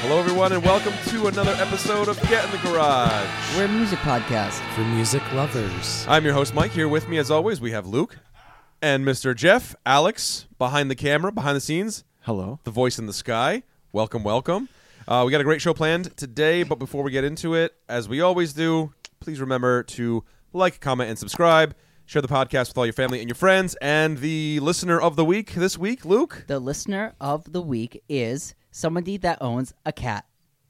Hello, everyone, and welcome to another episode of Get in the Garage. We're a music podcast. for music lovers. I'm your host, Mike. Here with me, as always, we have Luke and Mr. Jeff, Alex, behind the camera, behind the scenes, Hello. the voice in the sky. Welcome, welcome. Uh, we got a great show planned today, but before we get into it, as we always do, please remember to like, comment, and subscribe. Share the podcast with all your family and your friends. And the listener of the week this week, Luke. The listener of the week is somebody that owns a cat.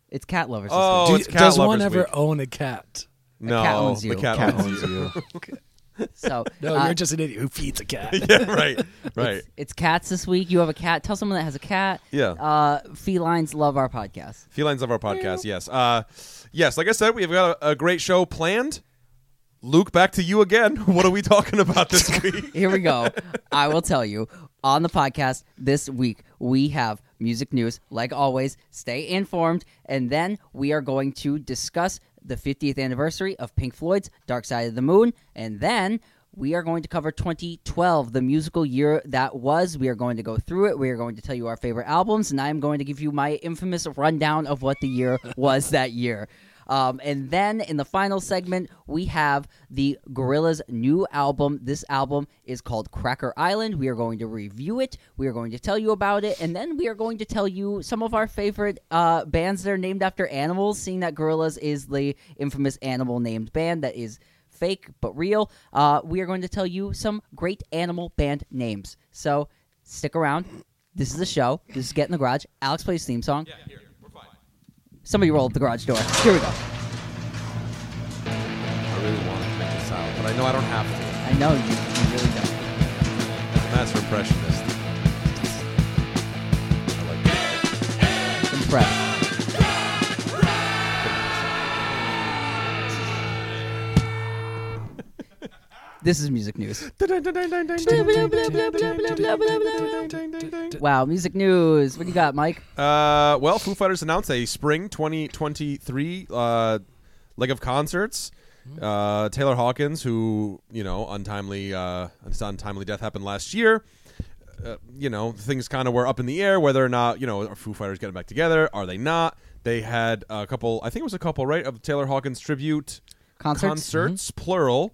It's cat lovers. Oh, week. Do- it's cat does one lovers ever week. own a cat? No, cat owns the you. cat, Cat owns owns you. you. so No, uh, you're just an idiot who feeds a cat. yeah, right, right. it's cats this week. You have a cat. Tell someone that has a cat. Yeah. Uh, felines love our podcast. Felines of our podcast, yes. Uh, yes, like I said, we've got a, a great show planned. Luke, back to you again. What are we talking about this week? Here we go. I will tell you on the podcast this week we have music news like always. Stay informed, and then we are going to discuss the 50th anniversary of Pink Floyd's Dark Side of the Moon, and then. We are going to cover 2012, the musical year that was. We are going to go through it. We are going to tell you our favorite albums, and I am going to give you my infamous rundown of what the year was that year. Um, and then in the final segment, we have the Gorillaz' new album. This album is called Cracker Island. We are going to review it. We are going to tell you about it, and then we are going to tell you some of our favorite uh, bands that are named after animals. Seeing that Gorillaz is the infamous animal named band that is fake but real. Uh, we are going to tell you some great animal band names. So stick around. This is the show. This is Get in the Garage. Alex plays theme song. Yeah. Somebody roll up the garage door. Here we go. I really want to make this out, but I know I don't have to. I know you, you really don't. As a master impressionist. I like that. Impressed. This is music news. Wow, music news. What do you got, Mike? Uh, well, Foo Fighters announced a spring 2023 uh, leg of concerts. Uh, Taylor Hawkins, who you know, untimely, uh, his untimely death happened last year. Uh, you know, things kind of were up in the air whether or not you know are Foo Fighters getting back together? Are they not? They had a couple. I think it was a couple, right, of Taylor Hawkins tribute Concerts? Mm-hmm. concerts, plural.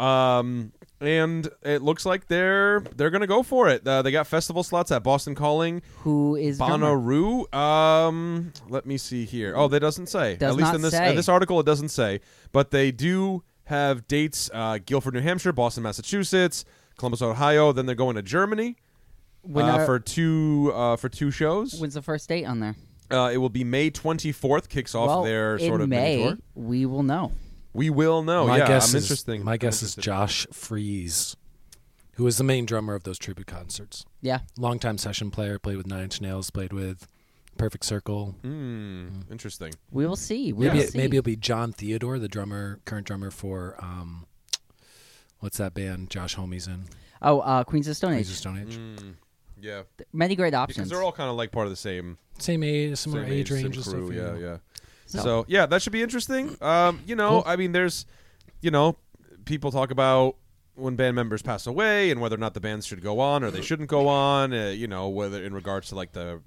Um, and it looks like they're they're gonna go for it. Uh, they got festival slots at Boston Calling, Who is? Bonnaroo. Um, let me see here. Oh, that doesn't say. Does At least not in this say. in this article, it doesn't say. But they do have dates: uh, Gilford, New Hampshire, Boston, Massachusetts, Columbus, Ohio. Then they're going to Germany When uh, are- for two uh, for two shows. When's the first date on there? Uh, it will be May twenty fourth. Kicks off well, their sort of May, tour. we will know. We will know. my yeah, guess I'm is interesting. my I'm guess is. Josh Freese, who is the main drummer of those tribute concerts. Yeah. Longtime session player, played with Nine Inch Nails, played with Perfect Circle. Hmm, interesting. We will see. We Maybe will it, see. maybe it'll be Jon Theodore, the drummer, current drummer for um, what's that band? Josh Homme's in oh, uh, Queens of Stone Age. Queens of Stone Age. Mm, yeah, Many great options. because options. they're all kind of like part of the same Same age, similar same age same range crew. stuff. yeah, know. yeah. So- So yeah, that should be interesting. Um, you know, Cool. I mean, there's, you know, people talk about when band members pass away and whether or not the bands should go on or they shouldn't go on. Uh, you know, whether in regards to like the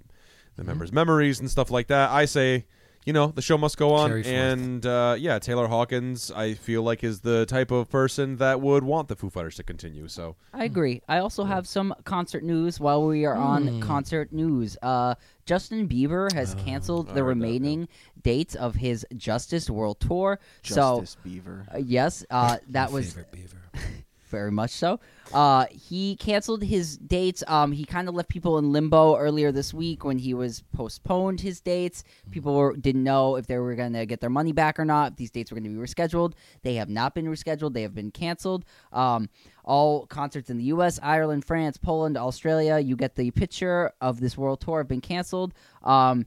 the Mm-hmm. members' memories and stuff like that. I say, you know, the show must go on. And uh, yeah, Taylor Hawkins, I feel like is the type of person that would want the Foo Fighters to continue. So I agree. I also have some concert news while we are on Hmm. concert news. Uh, Justin Bieber has canceled the heard that, remaining dates of his Justice World Tour. Justice Beaver. So, uh, yes, uh, that My was favorite beaver. very much so. Uh, he canceled his dates. Um, he kind of left people in limbo earlier this week when he was postponed his dates. People were, didn't know if they were going to get their money back or not. If these dates were going to be rescheduled. They have not been rescheduled. They have been canceled. Um, all concerts in the U.S., Ireland, France, Poland, Australia. You get the picture of this world tour have been canceled. Um,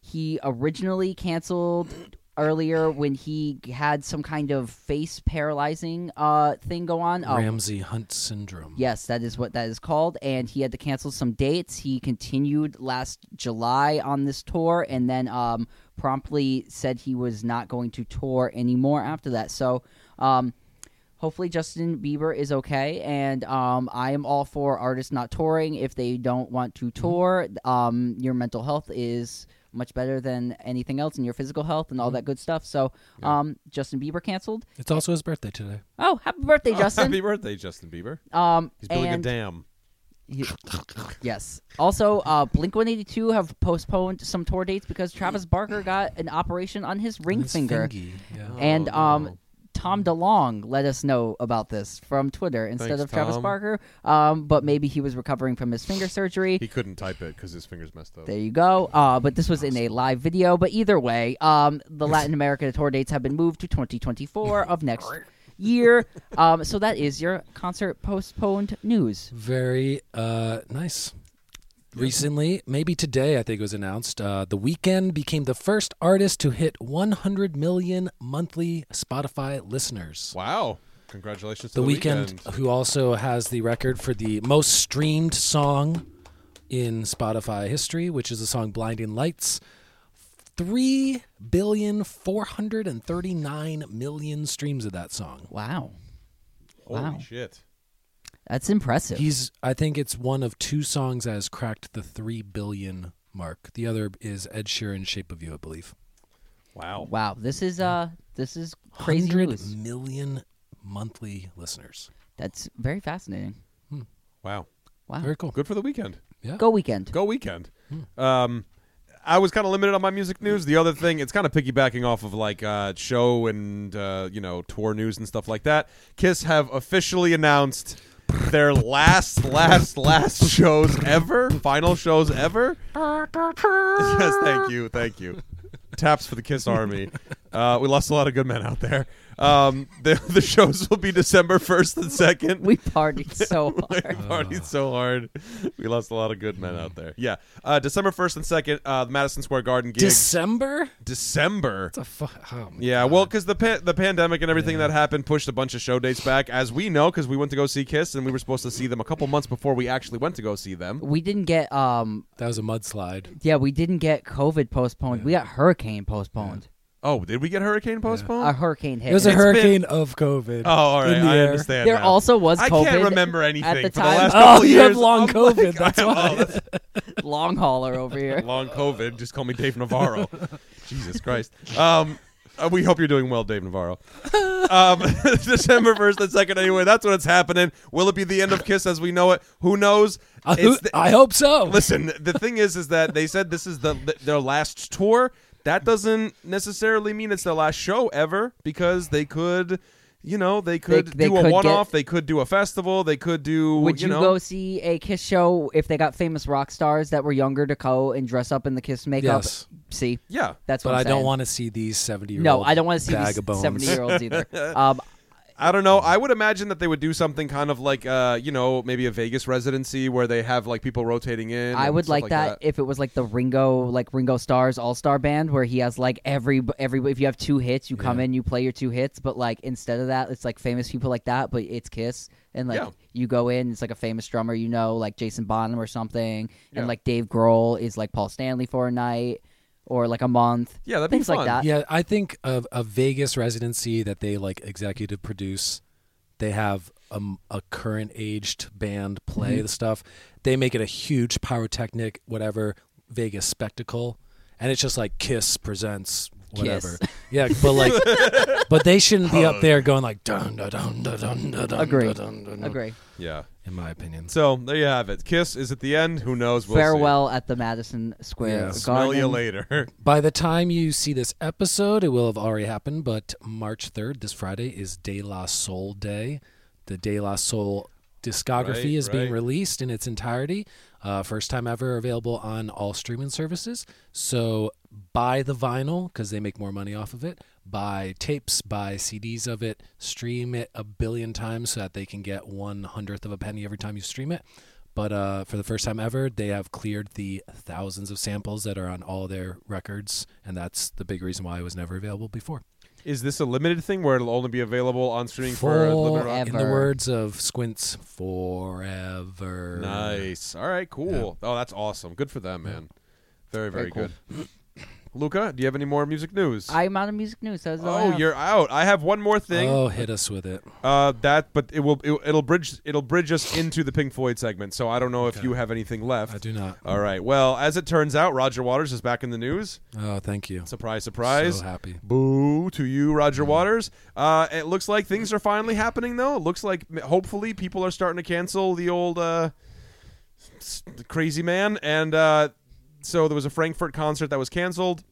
he originally canceled earlier when he had some kind of face paralyzing uh thing go on. Um, Ramsay Hunt syndrome. Yes, that is what that is called. And he had to cancel some dates. He continued last July on this tour and then um, promptly said he was not going to tour anymore after that. So um, hopefully Justin Bieber is okay. And um, I am all for artists not touring if they don't want to tour. Um, your mental health is much better than anything else in your physical health and all that good stuff. So, um, Justin Bieber canceled. It's also his birthday today. Oh, happy birthday, Justin! happy birthday, Justin Bieber. um, He's building and a dam. he- yes. Also, uh, Blink One Eighty Two have postponed some tour dates because Travis Barker got an operation on his ring His finger. yeah. And Oh, um, no. Tom DeLonge let us know about this from Twitter instead Thanks, of Travis Tom. Barker. Um, but maybe he was recovering from his finger surgery. He couldn't type it because his fingers messed up. There you go. Uh, but this was in a live video. But either way, um, the Latin America tour dates have been moved to 2024 of next year. Um, so that is your concert postponed news. Very uh, nice. Recently, maybe today, I think it was announced, uh, The Weeknd became the first artist to hit 100 million monthly Spotify listeners. Wow! Congratulations to The the, Weeknd, who also has the record for the most streamed song in Spotify history, which is the song Blinding Lights. Three billion four hundred and thirty-nine million streams of that song. Wow, Holy Wow. shit! That's impressive. He's I think it's one of two songs that has cracked the three billion mark. The other is Ed Sheeran's Shape of You, I believe. Wow! wow, this is uh, this is crazy 100 news. million monthly listeners. That's very fascinating. Wow! Wow, Very cool. Good for the Weeknd. Yeah. go Weeknd. Go Weeknd. Um, I was kind of limited on my music news. The other thing, it's kind of piggybacking off of like uh, show and uh, you know tour news and stuff like that. Kiss have officially announced their last, last, last shows ever, final shows ever. yes, thank you, thank you. Taps for the Kiss Army. Uh, we lost a lot of good men out there. Um, the the shows will be December first and second. We partied so hard. We hard. partied so hard. We lost a lot of good men out there. Yeah. Uh, December 1st and 2nd, uh, the Madison Square Garden gig. December? December. It's a fu- oh my Yeah, God. well, because the pa- the pandemic and everything that happened pushed a bunch of show dates back, as we know, because we went to go see Kiss and we were supposed to see them a couple months before we actually went to go see them. We didn't get um, that was a mudslide. yeah, we didn't get COVID postponed. We got hurricane postponed. Oh, did we get Hurricane postponed? A hurricane hit. It was a It's been- hurricane of COVID. oh, all right. in the I air. understand. There now. also was COVID. I COVID can't remember anything at the for time. the last Oh, couple you have years. long I'm COVID, like, that's I- why. that's- long hauler over here. long COVID. Just call me Dave Navarro. Jesus Christ. Um, uh, we hope you're doing well, Dave Navarro. Um, December first and second. Anyway, that's when it's happening. Will it be the end of Kiss as we know it? Who knows? Uh, It's who- the- I hope so. listen, the thing is, is that they said this is the their last tour. That doesn't necessarily mean it's their last show ever because they could. You know, they could they do a could one-off. get- they could do a festival. They could do. Would you, know, go see a Kiss show if they got famous rock stars that were younger to go and dress up in the Kiss makeup? Yes. See, Yeah, that's what But I'm I don't want to see these 70 year olds. No, I don't want to see these seventy-year-olds either. um, I don't know. I would imagine that they would do something kind of like, uh, you know, maybe a Vegas residency where they have like people rotating in. I would stuff like, that, if it was like the Ringo, like Ringo Starr's All Star Band, where he has like every every. If you have two hits, you come Yeah. in, you play your two hits. But like instead of that, it's like famous people like that, but it's Kiss, and like Yeah. you go in, it's like a famous drummer, you know, like Jason Bonham or something, Yeah. and like Dave Grohl is like Paul Stanley for a night or like a month. Yeah, that'd be things like that. Yeah, I think of a Vegas residency that they like executive produce. They have a current aged band play Mm-hmm. the stuff. They make it a huge pyrotechnic, whatever Vegas spectacle, and it's just like Kiss presents whatever. Kiss. Yeah, but like, but they shouldn't be up there going like dun dun dun dun dun dun dun. Agree. dun, dun, dun, dun, Agree. Yeah. In my opinion. So there you have it. Kiss is at the end. Who knows? We'll see. Farewell at the Madison Square Yeah. Garden. Smell you later. By the time you see this episode, it will have already happened. But March 3rd, this Friday, is De La Soul Day. The De La Soul discography Right, is being released in its entirety. Uh, first time ever available on all streaming services. So buy the vinyl because they make more money off of it. Buy tapes, buy CDs of it, stream it a billion times so that they can get one hundredth of a penny every time you stream it. But uh, for the first time ever, they have cleared the thousands of samples that are on all their records, and that's the big reason why it was never available before. Is this a limited thing where it'll only be available on streaming for a limited Forever. in the words of Squints, forever. Nice. All right. Cool. Oh, that's awesome. Good for them, man. Very, very, Very cool. good. Luca, do you have any more music news? I'm out of music news. That's all I oh, have. you're out. I have one more thing. Oh, hit us with it. Uh, that, but it will it, it'll bridge it'll bridge us into the Pink Floyd segment. So I don't know if Okay. you have anything left. I do not. All right. Well, as it turns out, Roger Waters is back in the news. Oh, thank you. Surprise, surprise. So happy. Boo to you, Roger Waters. Uh, it looks like things are finally happening, though. It looks like m- hopefully people are starting to cancel the old uh, s- crazy man. And uh, so there was a Frankfurt concert that was canceled.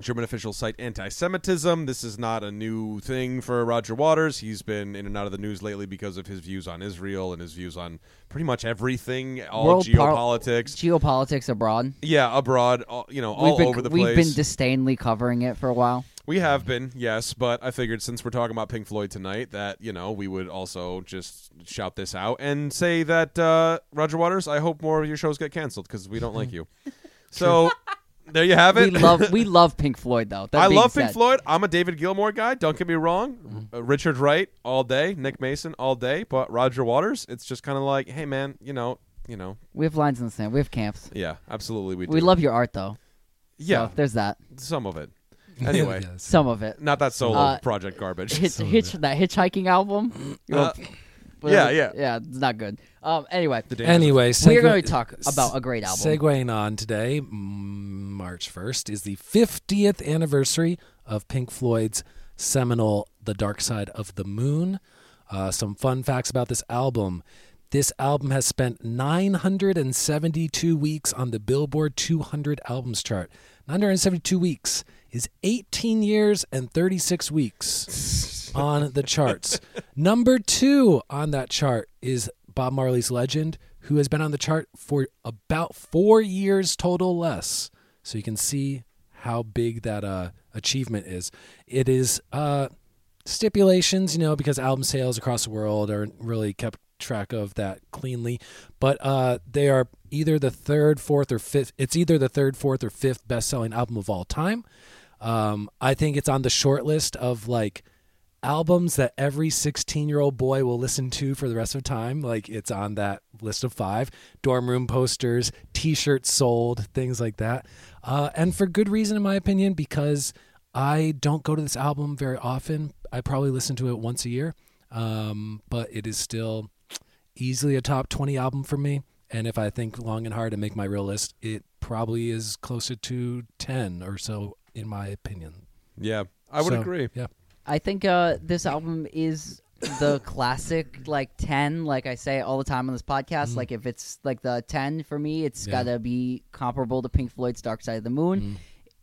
German officials cite anti-Semitism. This is not a new thing for Roger Waters. He's been in and out of the news lately because of his views on Israel and his views on pretty much everything, all World geopolitics. Geopolitics abroad. yeah, abroad, all, you know, we've all been, over the place. we've been disdainly covering it for a while. We have been, yes, but I figured since we're talking about Pink Floyd tonight, that you know we would also just shout this out and say that uh, Roger Waters, I hope more of your shows get canceled because we don't like you. So there you have it. We it. love we love Pink Floyd though. That I being love Pink said, Floyd. I'm a David Gilmour guy. Don't get me wrong. Uh, Richard Wright all day, Nick Mason all day, but Roger Waters, it's just kind of like, hey man, you know, you know, We have lines in the sand. We have camps. yeah, absolutely, we do. We love your art though. yeah, So there's that. some of it. Anyway. Yes. Some of it. Not that solo Uh, project garbage. Hitch, hitch that hitchhiking album. You Uh, whatever- yeah, yeah. yeah. It's not good. Um. Anyway, The Dangerous- Anyway, we are going to talk about a great album. Segueing on today, March 1st, is the 50th anniversary of Pink Floyd's seminal The Dark Side of the Moon. Uh, some fun facts about this album. This album has spent 972 weeks on the Billboard 200 albums chart. 972 weeks is 18 years and 36 weeks on the charts. Number two on that chart is Bob Marley's Legend, who has been on the chart for about four years total less. So you can see how big that uh, achievement is. It is uh, stipulations, you know, because album sales across the world aren't really kept track of that cleanly. But uh, they are either the third, fourth, or fifth. It's either the third, fourth, or fifth best-selling album of all time. Um, I think it's on the short list of like albums that every 16 year old boy will listen to for the rest of time. Like it's on that list of five dorm room posters, t shirts sold, things like that. Uh, and for good reason, in my opinion, because I don't go to this album very often. I probably listen to it once a year. Um, but it is still easily a top 20 album for me. And if I think long and hard and make my real list, it probably is closer to 10 or so, in my opinion. yeah, I would So, agree. Yeah. I think uh, this album is the classic like 10 like i say all the time on this podcast like if it's like the 10 for me it's. Yeah. gotta be comparable to pink floyd's dark side of the moon Mm-hmm.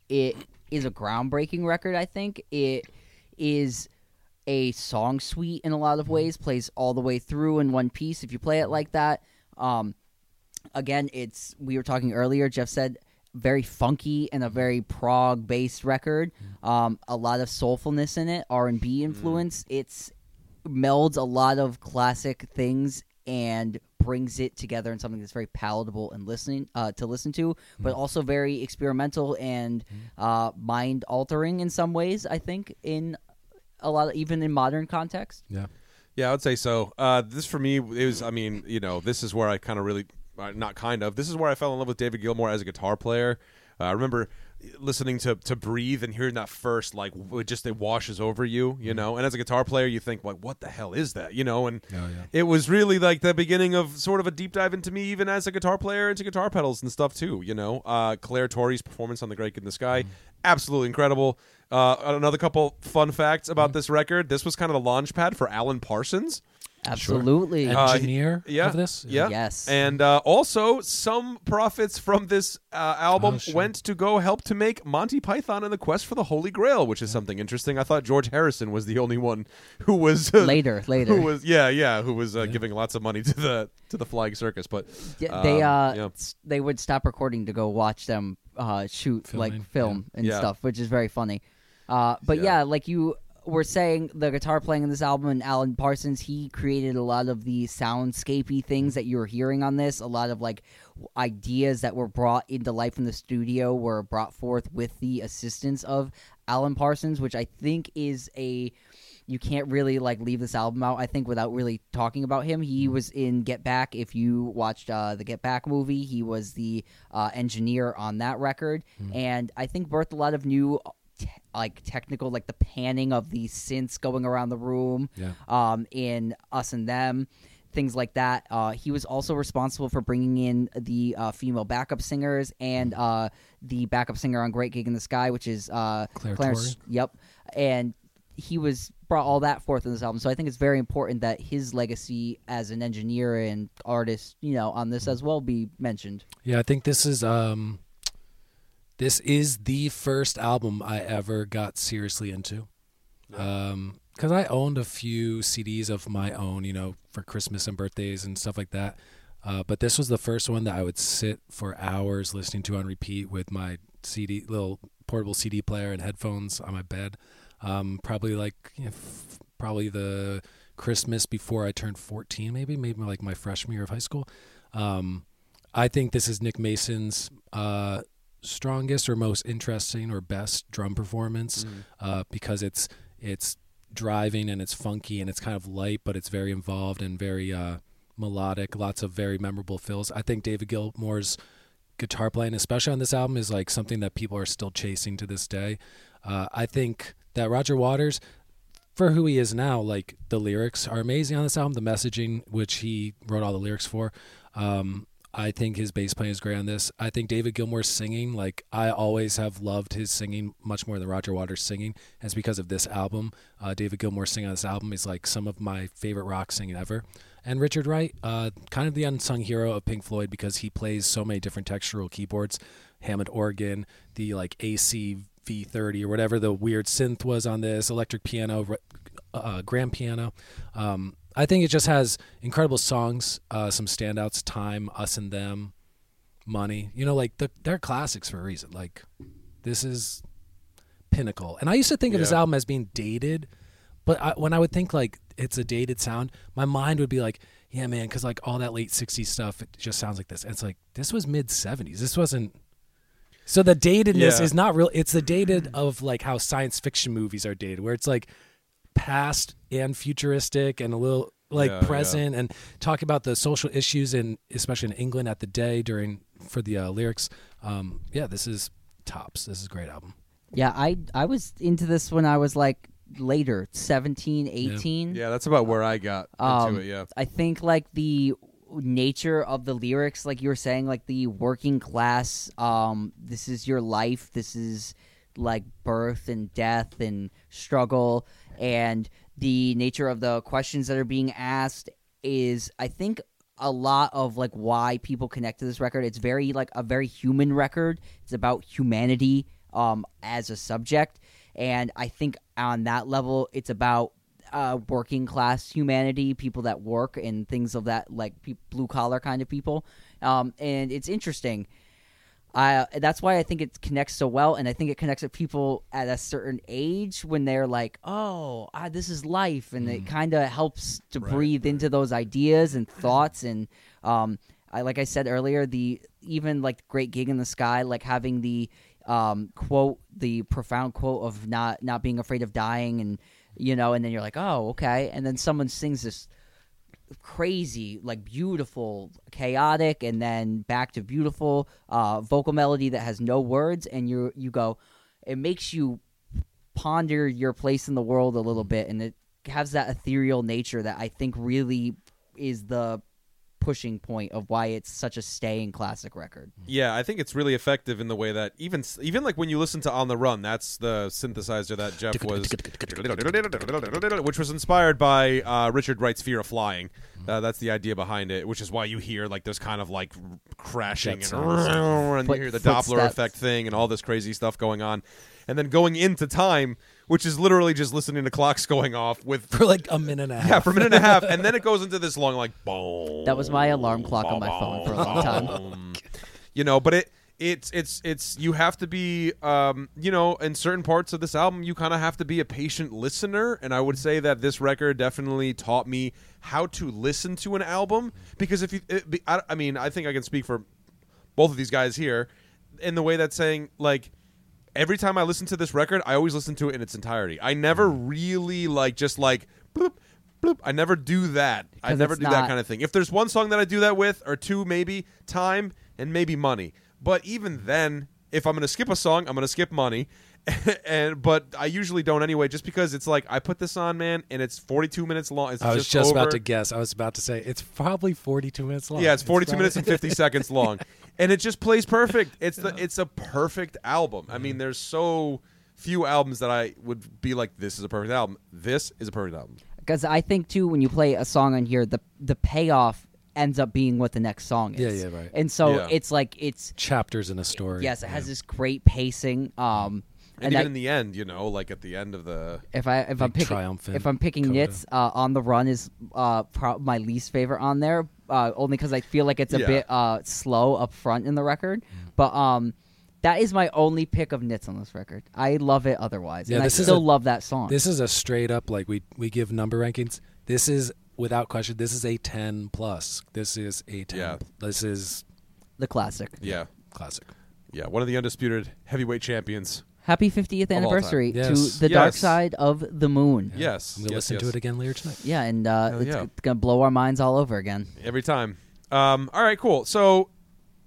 it is a groundbreaking record i think it is a song suite in a lot of ways plays all the way through in one piece if you play it like that um again it's we were talking earlier jeff said very funky and a very prog based record um a lot of soulfulness in it r&b influence it's melds a lot of classic things and brings it together in something that's very palatable and listening uh, to listen to, but also very experimental and uh, mind altering in some ways. I think in a lot, of, even in modern context. Yeah. Yeah, I would say so. Uh, this for me it was. I mean, you know, this is where I kind of really, uh, not kind of. This is where I fell in love with David Gilmour as a guitar player. Uh, I remember listening to to breathe and hearing that first like it just it washes over you you know? And as a guitar player you think like what the hell is that? You know? And Oh, yeah. it was really like the beginning of sort of a deep dive into me even as a guitar player into guitar pedals and stuff too you know? Uh Clare Torry's performance on the great in the sky absolutely incredible. Uh another couple fun facts about this record. This was kind of the launch pad for alan parsons Absolutely. Uh, Engineer yeah of this? yeah Yes. and uh, also some profits from this uh, album Oh, sure. went to go help to make monty python and the quest for the holy grail which is something interesting i thought george harrison was the only one who was uh, later, later. who was yeah yeah who was uh, giving lots of money to the to the flying circus but Yeah, they um, uh yeah. s- they would stop recording to go watch them uh shoot Filming, like film and Yeah. stuff, which is very funny. Uh but Yeah. yeah. like you were saying the guitar playing in this album and Alan Parsons, he created a lot of the soundscapey things that you were hearing on this, a lot of like ideas that were brought into life in the studio were brought forth with the assistance of Alan Parsons, which I think is a you can't really like leave this album out. I think without really talking about him. He was in Get Back. If you watched uh, the Get Back movie, he was the uh, engineer on that record, and I think birthed a lot of new. Te- like technical, like the panning of the synths going around the room, Yeah. um, in Us and Them, things like that. Uh, he was also responsible for bringing in the uh, female backup singers and uh, the backup singer on Great Gig in the Sky, which is uh, Claire Clarence. Yep, and he was brought all that forth in this album. So I think it's very important that his legacy as an engineer and artist, you know, on this as well, be mentioned. Yeah, I think this is um this is the first album I ever got seriously into. Um cuz I owned a few CDs of my own, you know, for Christmas and birthdays and stuff like that. Uh, but this was the first one that I would sit for hours listening to on repeat with my CD little portable CD player and headphones on my bed. Um, probably like you know, f- probably the Christmas before I turned 14 maybe maybe like my freshman year of high school. Um, I think this is Nick Mason's uh, strongest or most interesting or best drum performance uh, because it's it's driving and it's funky and it's kind of light, but it's very involved and very uh, melodic. Lots of very memorable fills. I think David Gilmour's guitar playing, especially on this album, is like something that people are still chasing to this day. Uh, I think that Roger Waters, for who he is now, like the lyrics are amazing on this album. The messaging, which he wrote all the lyrics for, um, I think his bass playing is great on this. I think David Gilmour's singing, like I always have loved his singing much more than Roger Waters' singing. And because of this album. Uh, David Gilmour singing on this album is like some of my favorite rock singing ever. And Richard Wright, uh, kind of the unsung hero of Pink Floyd because he plays so many different textural keyboards, Hammond organ, the like AC V30 or whatever the weird synth was on this, electric piano, uh, grand piano. Um, I think it just has incredible songs, uh, some standouts, Time, Us and Them, Money. You know, like the, they're classics for a reason. Like this is pinnacle. And I used to think of this album as being dated, but I, when I would think like it's a dated sound, my mind would be like, yeah, man, because like all that late '60s stuff, it just sounds like this. And it's like this was mid '70s. This wasn't. So the datedness Yeah. is not real. It's the dated of like how science fiction movies are dated, where it's like past and futuristic and a little like Yeah, yeah. present and talk about the social issues in especially in England at the day during for the uh, lyrics. Um, yeah, this is tops. This is a great album. Yeah, I I was into this when I was like later, 17, 18. Yeah, that's about where I got into Um, it. Yeah, I think like the nature of the lyrics, like you were saying, like the working class, um, this is your life, this is like birth and death and struggle, and the nature of the questions that are being asked is, I think, a lot of like why people connect to this record. It's very like a very human record. It's about humanity um, as a subject, and I think on that level, it's about uh, working class humanity, people that work and things of that, like pe- blue collar kind of people. Um, and it's interesting. I that's why I think it connects so well, and I think it connects with people at a certain age when they're like, "Oh, ah, this is life," and it kind of helps to Right, breathe into those ideas and thoughts. And um, I like I said earlier, the even like Great Gig in the Sky, like having the um, quote, the profound quote of not not being afraid of dying, and you know, and then you're like, "Oh, okay," and then someone sings this crazy, like beautiful, chaotic, and then back to beautiful uh, vocal melody that has no words, and you you go, it makes you ponder your place in the world a little bit, and it has that ethereal nature that I think really is the pushing point of why it's such a staying classic record. yeah. I think it's really effective in the way that even even like when you listen to On the Run, that's the synthesizer that Jeff was, which was inspired by uh, Richard Wright's Fear of Flying. Uh, that's the idea behind it, which is why you hear like there's kind of like crashing Jet and, and you hear the Doppler effect thing and all this crazy stuff going on, and then going into time, which is literally just listening to clocks going off with For like a minute and a half. yeah for a minute and a half, and then it goes into this long like boom. That was my alarm clock on my phone for a long time. time. you know, but it it's it's it's you have to be um you know in certain parts of this album you kind of have to be a patient listener and I would say that this record definitely taught me how to listen to an album because if you it, be- I, I mean I think I can speak for both of these guys here in the way that saying like every time I listen to this record, I always listen to it in its entirety. I never Mm. really like just like bloop, bloop. I never do that. I never it's do that kind of thing. If there's one song that I do that with, or two maybe, time and maybe money. But even then, if I'm gonna skip a song, I'm gonna skip money. and but I usually don't anyway, just because it's like I put this on, man, and it's 42 minutes long. It's I was just, just, about to guess. I was about to say it's probably 42 minutes long. Yeah, it's 42 probably- minutes and 50 seconds long. And it just plays perfect. It's the it's a perfect album. I mean, there's so few albums that I would be like this is a perfect album. This is a perfect album. Because I think too, when you play a song on here, the the payoff ends up being what the next song is. yeah, yeah, right. And so Yeah. it's like it's chapters in a story. yes, it has Yeah. this great pacing. Um, And, and even I- in the end, you know, like at the end of the if I if I'm Big picking triumphant if I'm picking coda. Nits, uh, on the run is uh pro- my least favorite on there. Uh, only because I feel like it's a Yeah. bit uh slow up front in the record. Mm. But um, that is my only pick of Nits on this record. I love it otherwise, Yeah, and I this is still a- love that song. This is a straight up like we we give number rankings. This is without question. This is a 10 plus. This is a 10. Yeah. This is the classic. yeah. classic. Yeah, one of the undisputed heavyweight champions. Happy 50th time. anniversary Yes. to the dark Yes. side of the moon. Yes. I'm gonna yes, listen to yes. it again later tonight. Yeah, and uh, Hell it's, yeah. it's gonna blow our minds all over again. Every time. Um, all right, cool. So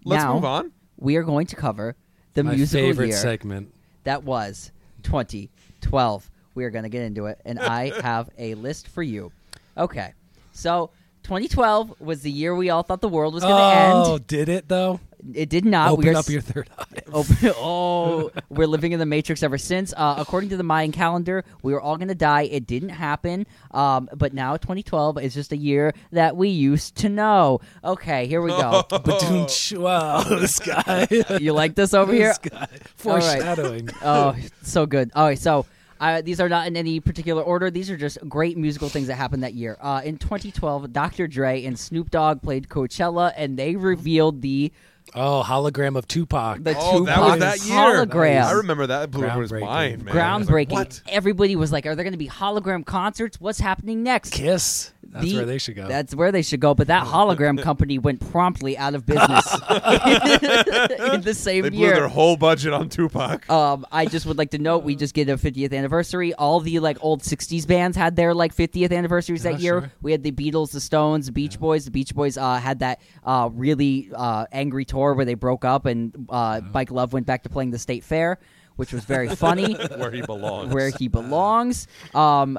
let's Now- move on. We are going to cover the My musical favorite year segment. that was 2012. We are gonna get into it, and I have a list for you. Okay, so 2012 was the year we all thought the world was gonna Oh, end. did it though? It did not. Open we up s- your third eye. Open, oh, we're living in the Matrix ever since. Uh, according to the Mayan calendar, we were all going to die. It didn't happen. Um, but now 2012 is just a year that we used to know. Okay, here we go. Wow, this guy. you like this over here? This guy. Foreshadowing. Oh, so good. All right, so. Uh, these are not in any particular order. These are just great musical things that happened that year. Uh, in 2012, Dr. Dre and Snoop Dogg played Coachella, and they revealed the Oh, hologram of Tupac. the Oh, that was that year. hologram. I remember that. It blew everyone's Groundbreaking. mind, man. Groundbreaking. like, what? Everybody was like, "Are there going to be hologram concerts? What's happening next?" Kiss. That's The- where they should go. That's where they should go. But that hologram company went promptly out of business in the same They blew year. their whole budget on Tupac. um, I just would like to note we just did a 50th anniversary. All the like old 60s bands had their like 50th anniversaries that Yeah, year. sure. We had the Beatles, the Stones, the Beach Boys. The Beach Boys uh, had that uh, really uh, angry tour where they broke up and uh, Mike Love went back to playing the State Fair, which was very funny. where he belongs. where he belongs. Um,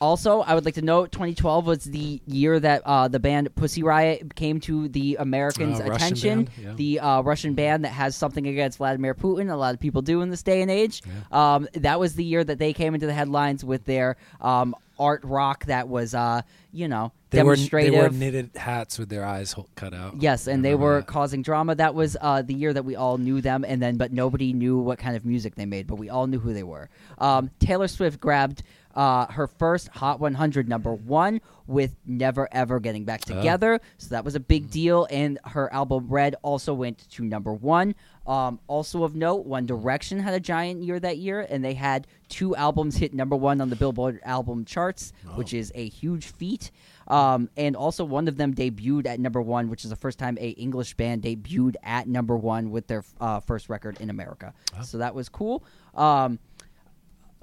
also, I would like to note 2012 was the year that uh, the band Pussy Riot came to the Americans' Uh, Russian attention. band, yeah. The uh, Russian band that has something against Vladimir Putin. A lot of people do in this day and age. Um, that was the year that they came into the headlines with their um, art rock that was, uh, you know, they were demonstrative. they wore knitted hats with their eyes ho- cut out. Yes, and they were causing drama. That was uh, the year that we all knew them, and then but nobody knew what kind of music they made, but we all knew who they were. Um, Taylor Swift grabbed uh, her first Hot 100 number one with "Never Ever Getting Back Oh. Together," so that was a big Mm. deal. And her album "Red" also went to number one. Um, also of note, One Direction had a giant year that year, and they had two albums hit number one on the Billboard album charts, Oh. which is a huge feat. Um, and also, one of them debuted at number one, which is the first time a English band debuted at number one with their uh, first record in America. So that was cool. Um,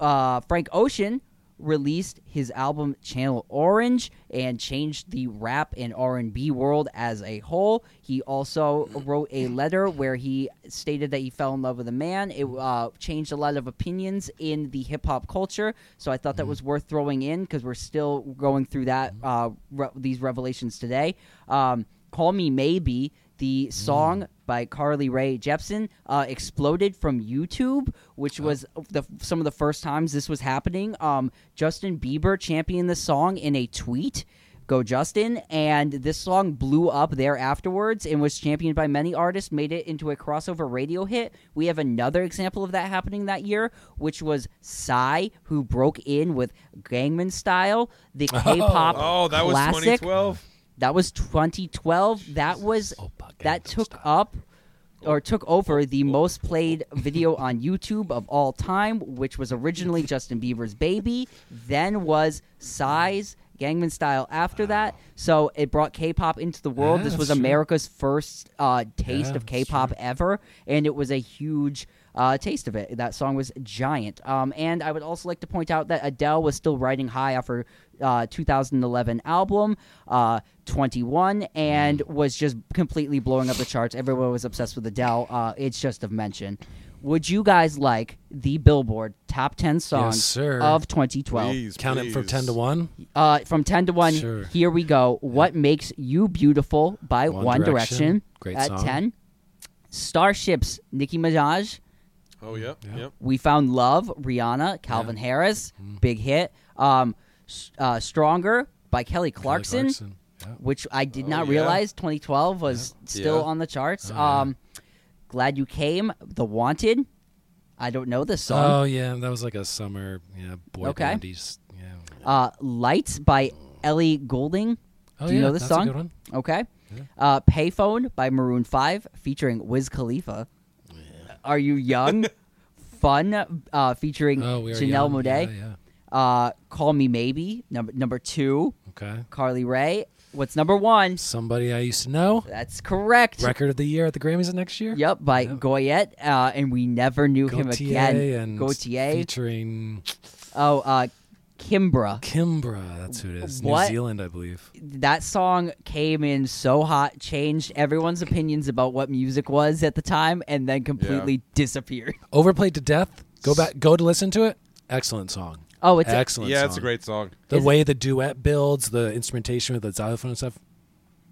uh, Frank Ocean released his album Channel Orange and changed the rap and R&B world as a whole. He also wrote a letter where he stated that he fell in love with a man. It uh, changed a lot of opinions in the hip hop culture, so I thought that was worth throwing in because we're still going through that uh, re- these revelations today. Um, Call Me Maybe, the song by Carly Rae Jepsen, uh, exploded from YouTube, which was the, some of the first times this was happening. Um, Justin Bieber championed the song in a tweet. Go Justin! And this song blew up there afterwards and was championed by many artists, made it into a crossover radio hit. We have another example of that happening that year, which was Psy, who broke in with Gangman Style, the K-pop Oh, that was classic. 2012. That was 2012. That was Oppa that took up or took over the most played video on YouTube of all time, which was originally Justin Bieber's "Baby," then was "Psy's." Gangman Style after that. So it brought K-pop into the world. Yeah, this was that's true. America's first uh, taste Yeah, of K-pop ever, and it was a huge uh, taste of it. That song was giant. Um, and I would also like to point out that Adele was still riding high off her uh, 2011 album, uh, 21, and was just completely blowing up the charts. Everyone was obsessed with Adele. Uh, it's just of mention. Would you guys like the Billboard top 10 songs sir. of 2012? Please, Count it from please. ten to one. Uh, from 10 to 1, Sure. here we go. What Makes You Beautiful by One, One Direction, Direction. Great at song. 10. Starships, Nicki Minaj. Oh yeah, Yeah. yep. We Found Love, Rihanna, Calvin Harris, big hit. Um, S- uh, Stronger by Kelly Clarkson, Kelly Clarkson. Yeah. which I did Oh, not yeah. realize 2012 was still Yeah. on the charts. Oh, yeah. um, Glad You Came, The Wanted. I don't know this song. Oh yeah, that was like a summer yeah boy Okay. bandies. Yeah. Uh, Lights by Ellie Goulding. Oh Do you yeah, know this that's song? A good one. Okay. Yeah. Uh, Payphone by Maroon 5 featuring Wiz Khalifa. Are You Young? Fun uh, featuring Oh, we are Janelle young. Yeah, Uh, Call Me Maybe, number number two. Okay. Carly Rae. What's number one? Somebody I used to know. That's correct. Record of the year at the Grammys next year. Yep, by Yeah. Goyette, uh, and we never knew him Gotye again. and Gotye. featuring Oh, uh, Kimbra. Kimbra. That's who it is. What? New Zealand, I believe. That song came in so hot, changed everyone's opinions about what music was at the time, and then completely disappeared. Overplayed to death. Go back. Go to listen to it. Excellent song. Oh, it's a- excellent. Yeah, song. it's a great song. The Is- way the duet builds, the instrumentation with the xylophone and stuff.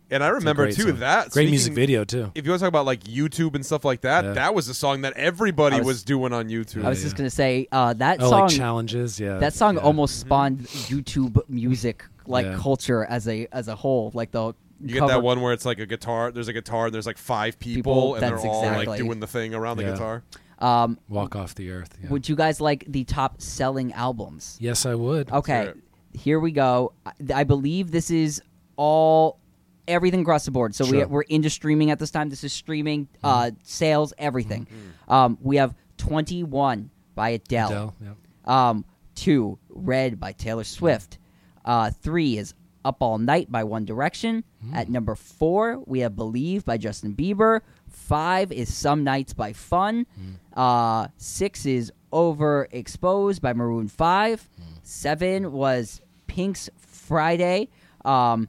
And I remember great too song. that great music video too. If you want to talk about like YouTube and stuff like that, Yeah. that was a song that everybody I was, was- doing on YouTube. I was Yeah, just gonna say uh, that Oh, song. like challenges. Yeah. that song yeah. almost spawned YouTube music like Yeah. culture as a as a whole. Like the you get cover- that one where it's like a guitar. There's a guitar. and There's like five people, People, and they're that's all exactly- like doing the thing around the Yeah. guitar. Um, walk off the earth. Yeah. Would you guys like the top selling albums? yes, I would. Okay, here we go. I, I believe this is all everything across the board. So we, Sure. Mm-hmm. we're into streaming at this time. This is streaming, uh, sales, everything. Um, we have 21 by Adele. Adele. Yeah. Um, two, Red by Taylor Swift. Uh, three is Up All Night by One Direction. At number four, we have Believe by Justin Bieber. Five is Some Nights by Fun. Uh, six is Overexposed by Maroon 5. Seven was Pink's Friday. Um,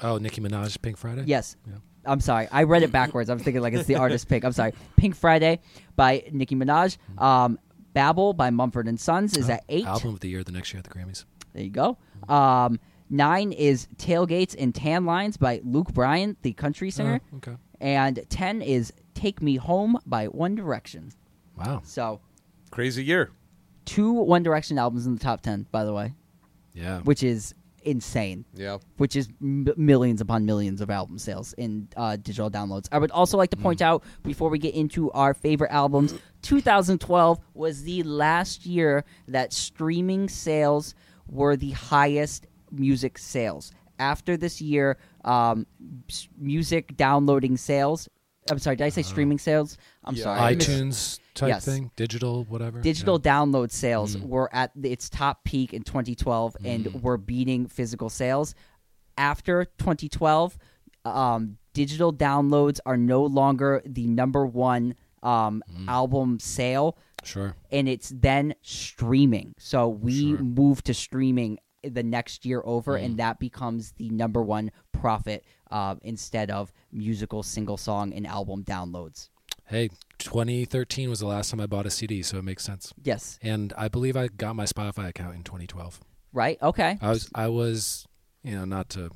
Oh, Nicki Minaj, Pink Friday. yes. Yeah. I'm sorry. I read it backwards. I'm thinking like it's the artist pick. I'm sorry. Pink Friday by Nicki Minaj. Um, Babel by Mumford and Sons is Oh, at eight. Album of the year the next year at the Grammys. There you go. Um, nine is Tailgates and Tan Lines by Luke Bryan, the country singer. Oh, okay. And ten is Take Me Home by One Direction. Wow. So Crazy year. two One Direction albums in the top ten, by the way, Yeah. which is insane. Yeah. Which is m- millions upon millions of album sales in uh, digital downloads. I would also like to point out before we get into our favorite albums, 2012 was the last year that streaming sales were the highest music sales. After this year, um, music downloading sales. I'm sorry, did I say streaming sales? I'm Yeah. sorry. iTunes type Yes. thing, digital, whatever. digital Yeah. download sales Mm. were at its top peak in 2012 and Mm. were beating physical sales. After 2012, um, digital downloads are no longer the number one um, Mm. album sale, Sure. and it's then streaming. So we Sure. move to streaming the next year over, Mm. and that becomes the number one profit uh, instead of musical single song and album downloads. Hey, 2013 was the last time I bought a CD, so it makes sense. Yes, And I believe I got my Spotify account in 2012. right? Okay. I was, I was, you know, not to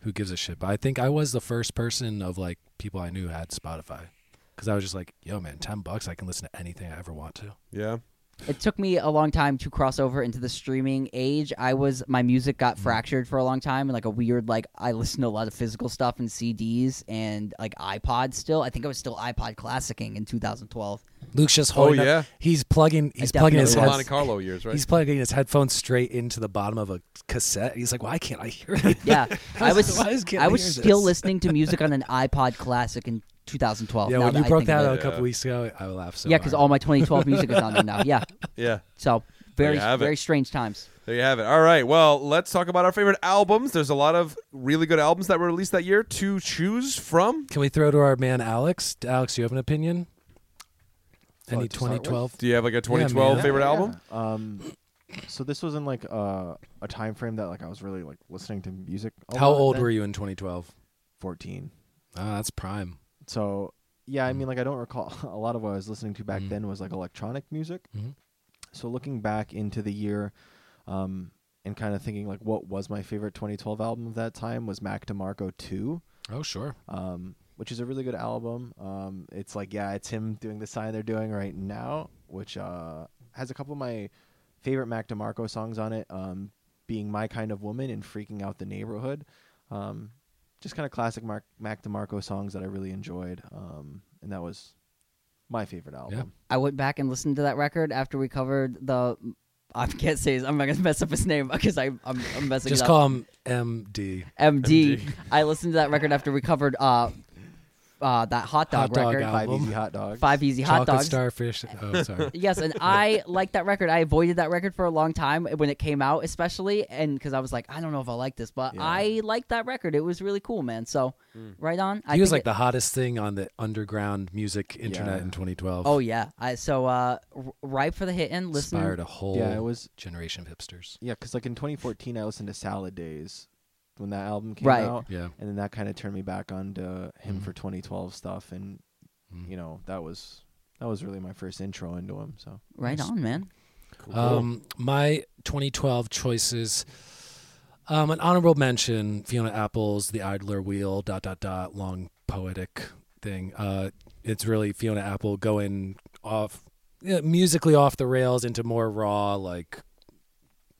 who gives a shit, but I think I was the first person of like people I knew had Spotify, because I was just like, yo, man, 10 bucks, I can listen to anything I ever want to. Yeah. It took me a long time to cross over into the streaming age. I was my music got Mm. fractured for a long time and like a weird like I listened to a lot of physical stuff and CDs and like iPod still. I think I was still iPod classicing in 2012. Luke's just Oh, holding. up- yeah. he's plugging. He's plugging his definitely Monte Carlo years, right? He's plugging his headphones straight into the bottom of a cassette. He's like, why can't I hear it? Yeah, I was Why is- can't I I was still this? listening to music on an iPod Classic in 2012. Yeah, when you broke that about out it. a couple weeks ago, I laughed so yeah, because all my 2012 music is on there now. Yeah, yeah. so very you have it. very strange times. There you have it. All right. Well, let's talk about our favorite albums. There's a lot of really good albums that were released that year to choose from. Can we throw to our man Alex? Alex, you have an opinion? Any to 2012? Do you have like a 2012 man. favorite Yeah, album? yeah. Um, so this was in like uh, a time frame that like I was really like listening to music. a How lot old then. were you in 2012? Fourteen. Ah, that's prime. So yeah, I Mm. mean like I don't recall a lot of what I was listening to back Mhm. then was like electronic music. Mhm. So looking back into the year, um, and kind of thinking like what was my favorite 2012 album of that time was Mac DeMarco 2. Oh, sure. um, which is a really good album. Um, it's like yeah, it's him doing the sign they're doing right now, which uh, has a couple of my favorite Mac DeMarco songs on it, um, being "My Kind of Woman" and "Freaking Out the Neighborhood." Um, just kind of classic Mark, Mac DeMarco songs that I really enjoyed, um, and that was my favorite album. I went back and listened to that record after we covered the. I can't say his. I'm not gonna mess up his name because I, I'm, I'm messing. Up. Just it up. call him MD. MD. MD. I listened to that record after we covered uh, uh, that hot dog Hot dog record, album. Five Easy Hot Dogs. Five Easy Hot Chocolate Dogs. Starfish. Oh, sorry. Yes, and I like that record. I avoided that record for a long time when it came out, especially, and because I was like, I don't know if I like this, but Yeah. I liked that record. It was really cool, man. So, right on. I he was like it- the hottest thing on the underground music internet Yeah. in 2012. Oh yeah. I so uh, r- ripe for the hit and listen. inspired a whole Yeah, it was generation of hipsters. yeah, because like in 2014, I listened to Salad Days when that album came Right. out, Yeah. and then that kind of turned me back onto him Mhm. for 2012 stuff, and Mm. you know that was that was really my first intro into him. So Right Nice. on, man. Cool. Um, my 2012 choices. Um, an honorable mention: Fiona Apple's "The Idler Wheel." Dot dot dot. Long poetic thing. Uh, it's really Fiona Apple going off yeah, musically off the rails into more raw, like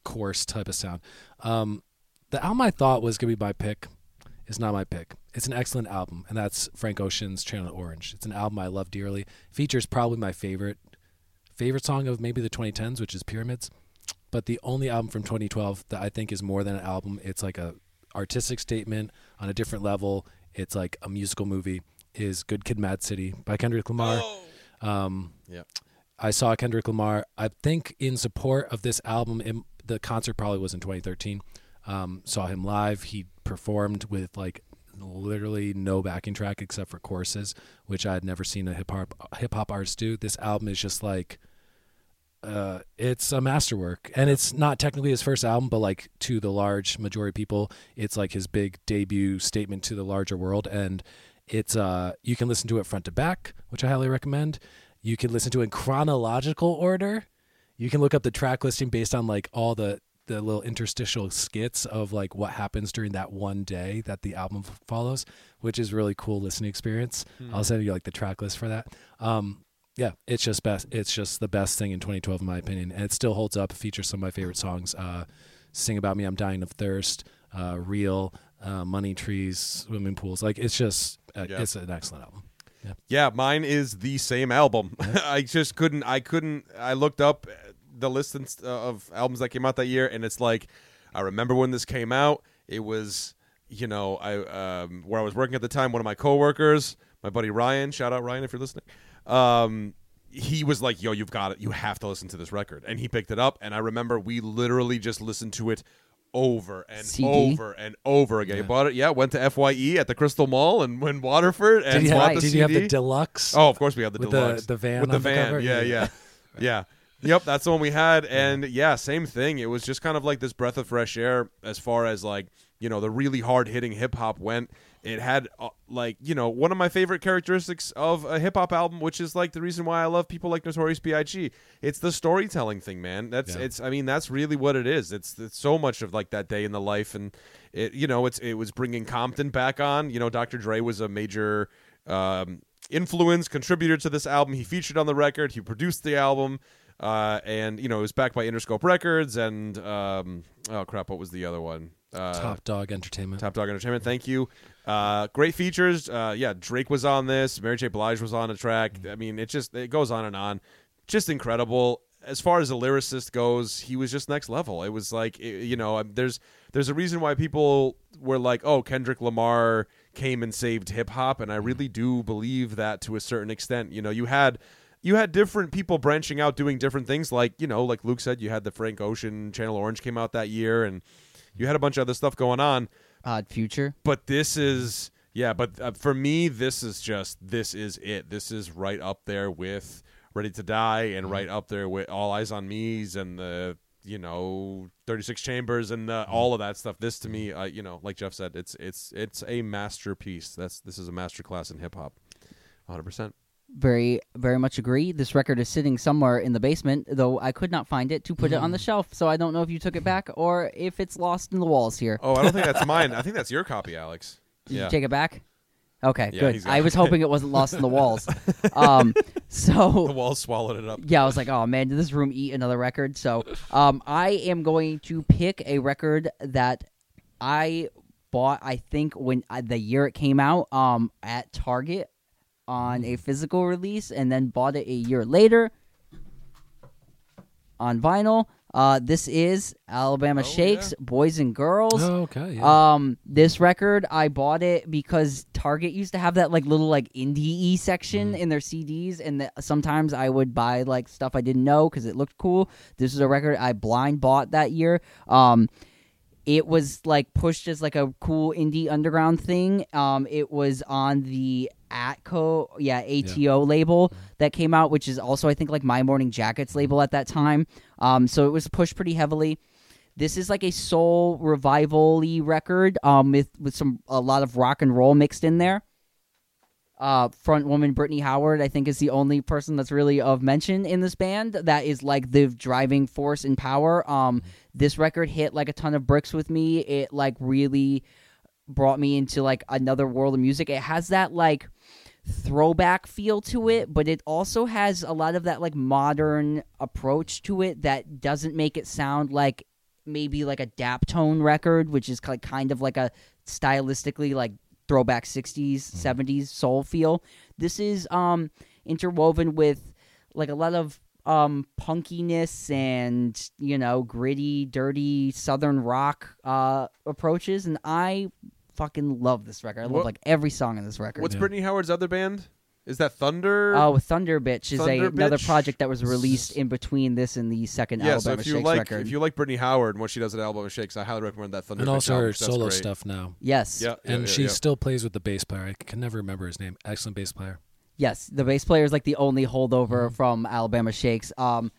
coarse type of sound. Um, the album I thought was gonna be my pick is not my pick. It's an excellent album, and that's Frank Ocean's Channel Orange. It's an album I love dearly. Features probably my favorite favorite song of maybe the 2010s, which is Pyramids. But the only album from 2012 that I think is more than an album, it's like a artistic statement on a different level. It's like a musical movie. Is Good Kid, Mad City by Kendrick Lamar. Um, Yeah. I saw Kendrick Lamar. I think in support of this album, in, the concert probably was in 2013. Um, saw him live. He performed with like literally no backing track except for choruses, which I had never seen a hip hop hip hop artist do. This album is just like uh, it's a masterwork, and it's not technically his first album, but like to the large majority of people, it's like his big debut statement to the larger world, and it's uh you can listen to it front to back, which I highly recommend. You can listen to it in chronological order. You can look up the track listing based on like all the the little interstitial skits of like what happens during that one day that the album follows, which is really cool listening experience. I'll send you like the track list for that. Um, yeah, it's just best. It's just the best thing in 2012, in my opinion, and it still holds up. Features some of my favorite songs. Uh, "Sing About Me," "I'm Dying of Thirst," uh, "Real," uh, "Money Trees," "Swimming Pools." Like it's just, uh, Yeah. it's an excellent album. Yeah, mine is the same album. I just couldn't. I couldn't. I looked up the list of albums that came out that year, and it's like I remember when this came out. It was you know I um, where I was working at the time. One of my coworkers, my buddy Ryan. Shout out Ryan if you're listening. Um, he was like, "Yo, you've got it. You have to listen to this record." And he picked it up, and I remember we literally just listened to it over and CD? over and over again. He bought it. Yeah, went to Fye at the Crystal Mall and in Waterford and Did bought have, the did you have the deluxe? Oh, of course we had the With deluxe the van with the on the van. cover? Yeah, Yeah. yeah, yeah. Yep, that's the one we had, and yeah, same thing. It was just kind of like this breath of fresh air as far as like you know the really hard hitting hip hop went. It had uh, like you know one of my favorite characteristics of a hip hop album, which is like the reason why I love people like Notorious B.I.G. It's the storytelling thing, man. That's Yeah. it's. I mean, that's really what it is. It's it's so much of like that day in the life, and it you know it's it was bringing Compton back on. You know, Dr. Dre was a major. Um, influence contributor to this album he featured on the record he produced the album uh, and you know it was backed by interscope records and um, oh crap what was the other one uh, Top Dawg Entertainment. Top Dawg Entertainment. Thank you. Uh, great features. Uh, yeah, Drake was on this. Mary J. Blige was on a track. I mean, it just it goes on and on. Just incredible. As far as the lyricist goes, he was just next level. It was like it- you know, um, there's there's a reason why people were like, oh, Kendrick Lamar came and saved hip hop, and I really do believe that to a certain extent. You know, you had you had different people branching out doing different things like you know like luke said you had the frank ocean channel orange came out that year and you had a bunch of other stuff going on Odd Future. but this is yeah but uh, for me this is just this is it this is right up there with Ready to Die and right up there with All Eyez on Me's and the you know 36 Chambers and the, all of that stuff. This to me, uh, you know, like Jeff said, it's it's it's a masterpiece. That's this is a masterclass in hip hop. 100. Percent Very, very much agree. This record is sitting somewhere in the basement, though I could not find it to put it on the shelf. So I don't know if you took it back or if it's lost in the walls here. Oh, I don't think that's mine. I think that's your copy, Alex. Did yeah. you take it back? Okay, Yeah, good. he's I was hoping it wasn't lost in the walls. Um, so the so wall swallowed it up. yeah, I was like, oh man, did this room eat another record? So um, I am going to pick a record that I bought. I think when uh, the year it came out um, at Target on a physical release, and then bought it a year later on vinyl. Uh, this is Alabama Oh, Shakes, yeah. Boys and Girls. Oh, okay. Yeah. Um, this record I bought it because Target used to have that like little like indie section in their CDs, and that sometimes I would buy like stuff I didn't know because it looked cool. This is a record I blind bought that year. Um, it was like pushed as like a cool indie underground thing. Um, it was on the Atco, yeah, ATO label that came out, which is also I think like My Morning Jackets label at that time. Um, so it was pushed pretty heavily. This is like a soul revival-y record, um, with with some a lot of rock and roll mixed in there. Uh, front woman Brittany Howard, I think, is the only person that's really of mention in this band. That is like the driving force and power. Um, this record hit like a ton of bricks with me. It like really brought me into like another world of music. It has that like throwback feel to it, but it also has a lot of that like modern approach to it that doesn't make it sound like maybe like a Daptone record, which is like kind of like a stylistically like throwback 60s, 70s soul feel. This is um interwoven with like a lot of um punkiness and you know gritty dirty southern rock uh approaches and i fucking love this record i love What- like every song in this record What's Yeah. Brittany Howard's other band? Is that Thunder? Oh, Thunder Bitch is Thunder a, another Bitch? project that was released in between this and the second yeah. So Alabama if you Shakes like record. if you like Brittany Howard and what she does at Alabama Shakes, I highly recommend that Thunder. and Bitch also album, her 'cause that's solo great. stuff now. yes, Yeah, yeah, and yeah, she yeah. still plays with the bass player. I can never remember his name. Excellent bass player. yes, the bass player is like the only holdover Mm-hmm. from Alabama Shakes. Um,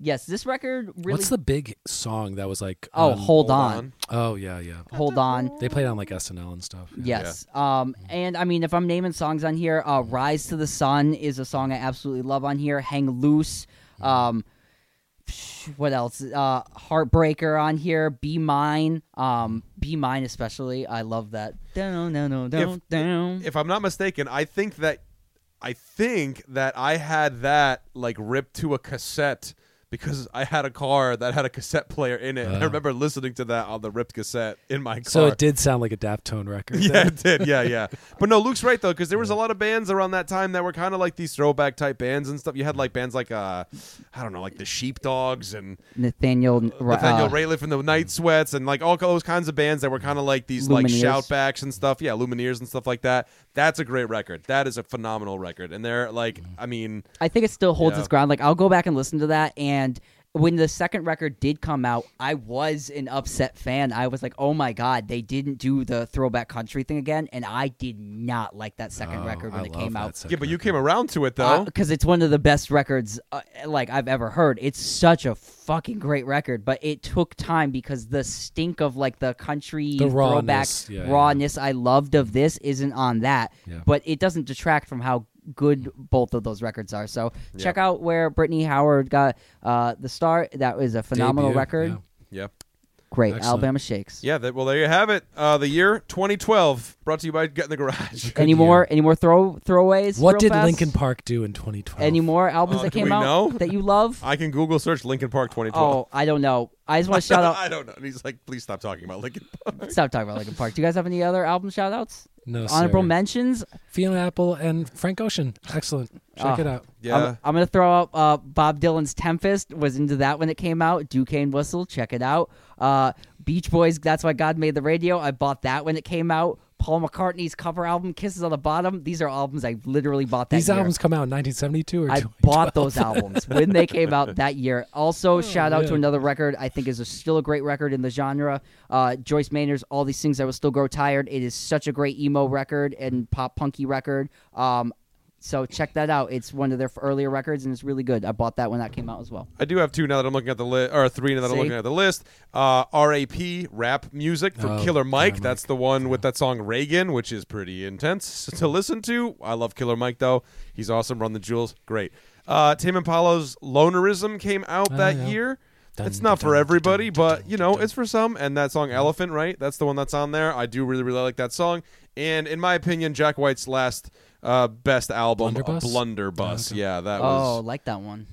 yes, this record really. What's the big song that was like? oh, on- hold, on. Oh yeah, yeah. hold on. They played on like SNL and stuff. yeah. Yes. Um, and I mean, if I'm naming songs on here, uh, "Rise to the Sun" is a song I absolutely love on here. "Hang Loose." Um, what else? Uh, "Heartbreaker" on here. "Be Mine." Um, "Be Mine" especially. I love that. Down, down, down, down, down. If I'm not mistaken, I think that I think that I had that like ripped to a cassette because I had a car that had a cassette player in it. and I Oh. remember listening to that on the ripped cassette in my car. So it did sound like a Daft Daftone record. Yeah, then. it did. Yeah, yeah. But no, Luke's right though, because there was a lot of bands around that time that were kind of like these throwback type bands and stuff. You had like bands like uh, I don't know, like the Sheepdogs and Nathaniel. Nathaniel uh, Rateliff and the Night Sweats and like all those kinds of bands that were kind of like these like Lumineers. shoutbacks and stuff. Yeah, Lumineers and stuff like that. That's a great record. That is a phenomenal record. And they're like, I mean, I think it still holds Yeah. its ground. Like I'll go back and listen to that and when the second record did come out, I was an upset fan. I was like, "Oh my god, they didn't do the throwback country thing again," and I did not like that second Oh, record when I it came out. yeah, but you came around to it though. Because it's one of the best records uh, like I've ever heard. It's such a fucking great record, but it took time because the stink of like the country The throwback rawness, yeah, yeah. rawness I loved of this isn't on that. Yeah. But it doesn't detract from how good both of those records are. So check out where Brittany Howard got uh, the start. That was a phenomenal Debut, record. yeah. yeah. Great, Excellent. Alabama Shakes. Yeah, that, well, there you have it. Uh, the year 2012, brought to you by Get in the Garage. Any year. more? Any more throw throwaways? What did fast? Linkin Park do in 2012? Any more albums Uh, that came out know? that you love? I can Google search Linkin Park 2012. oh, I don't know. I just want to shout out. I don't know. And he's like, please stop talking about Linkin Park. Stop talking about Linkin Park. Do you guys have any other album shout outs? No, sir. Honorable sir. mentions? Fiona Apple and Frank Ocean. Excellent. Check Ah. it out. Yeah. I'm, I'm gonna throw out uh, Bob Dylan's Tempest. Was into that when it came out. Duquesne Whistle, check it out. Uh, Beach Boys, That's Why God Made the Radio. I bought that when it came out. Paul McCartney's cover album, Kisses on the Bottom. These are albums I literally bought that These year. albums come out in 1972 or I 2012? bought those albums when they came out that year. Also, shout out to another record I think is a, still a great record in the genre. Uh, Joyce Manor's "All These Things I Will Still Grow Tired." It is such a great emo record and pop punky record. Um, so check that out. It's one of their earlier records, and it's really good. I bought that when that came out as well. I do have two now that I'm looking at the list, or three now that I'm See? looking at the list. Uh, R.A.P. rap music from Oh, Killer Mike. Killer That's Mike. the one with that song Reagan, which is pretty intense to listen to. I love Killer Mike though. He's awesome. Run the Jewels, great. Uh, Tame Impala's Lonerism came out Oh, that yeah. year. Dun, it's not dun, for dun, everybody, dun, dun, but you know, dun. it's for some. And that song Elephant, right? That's the one that's on there. I do really, really like that song. And in my opinion, Jack White's last uh, best album, Blunderbuss? Blunderbuss. Oh, okay. Yeah, that was. oh, like that one.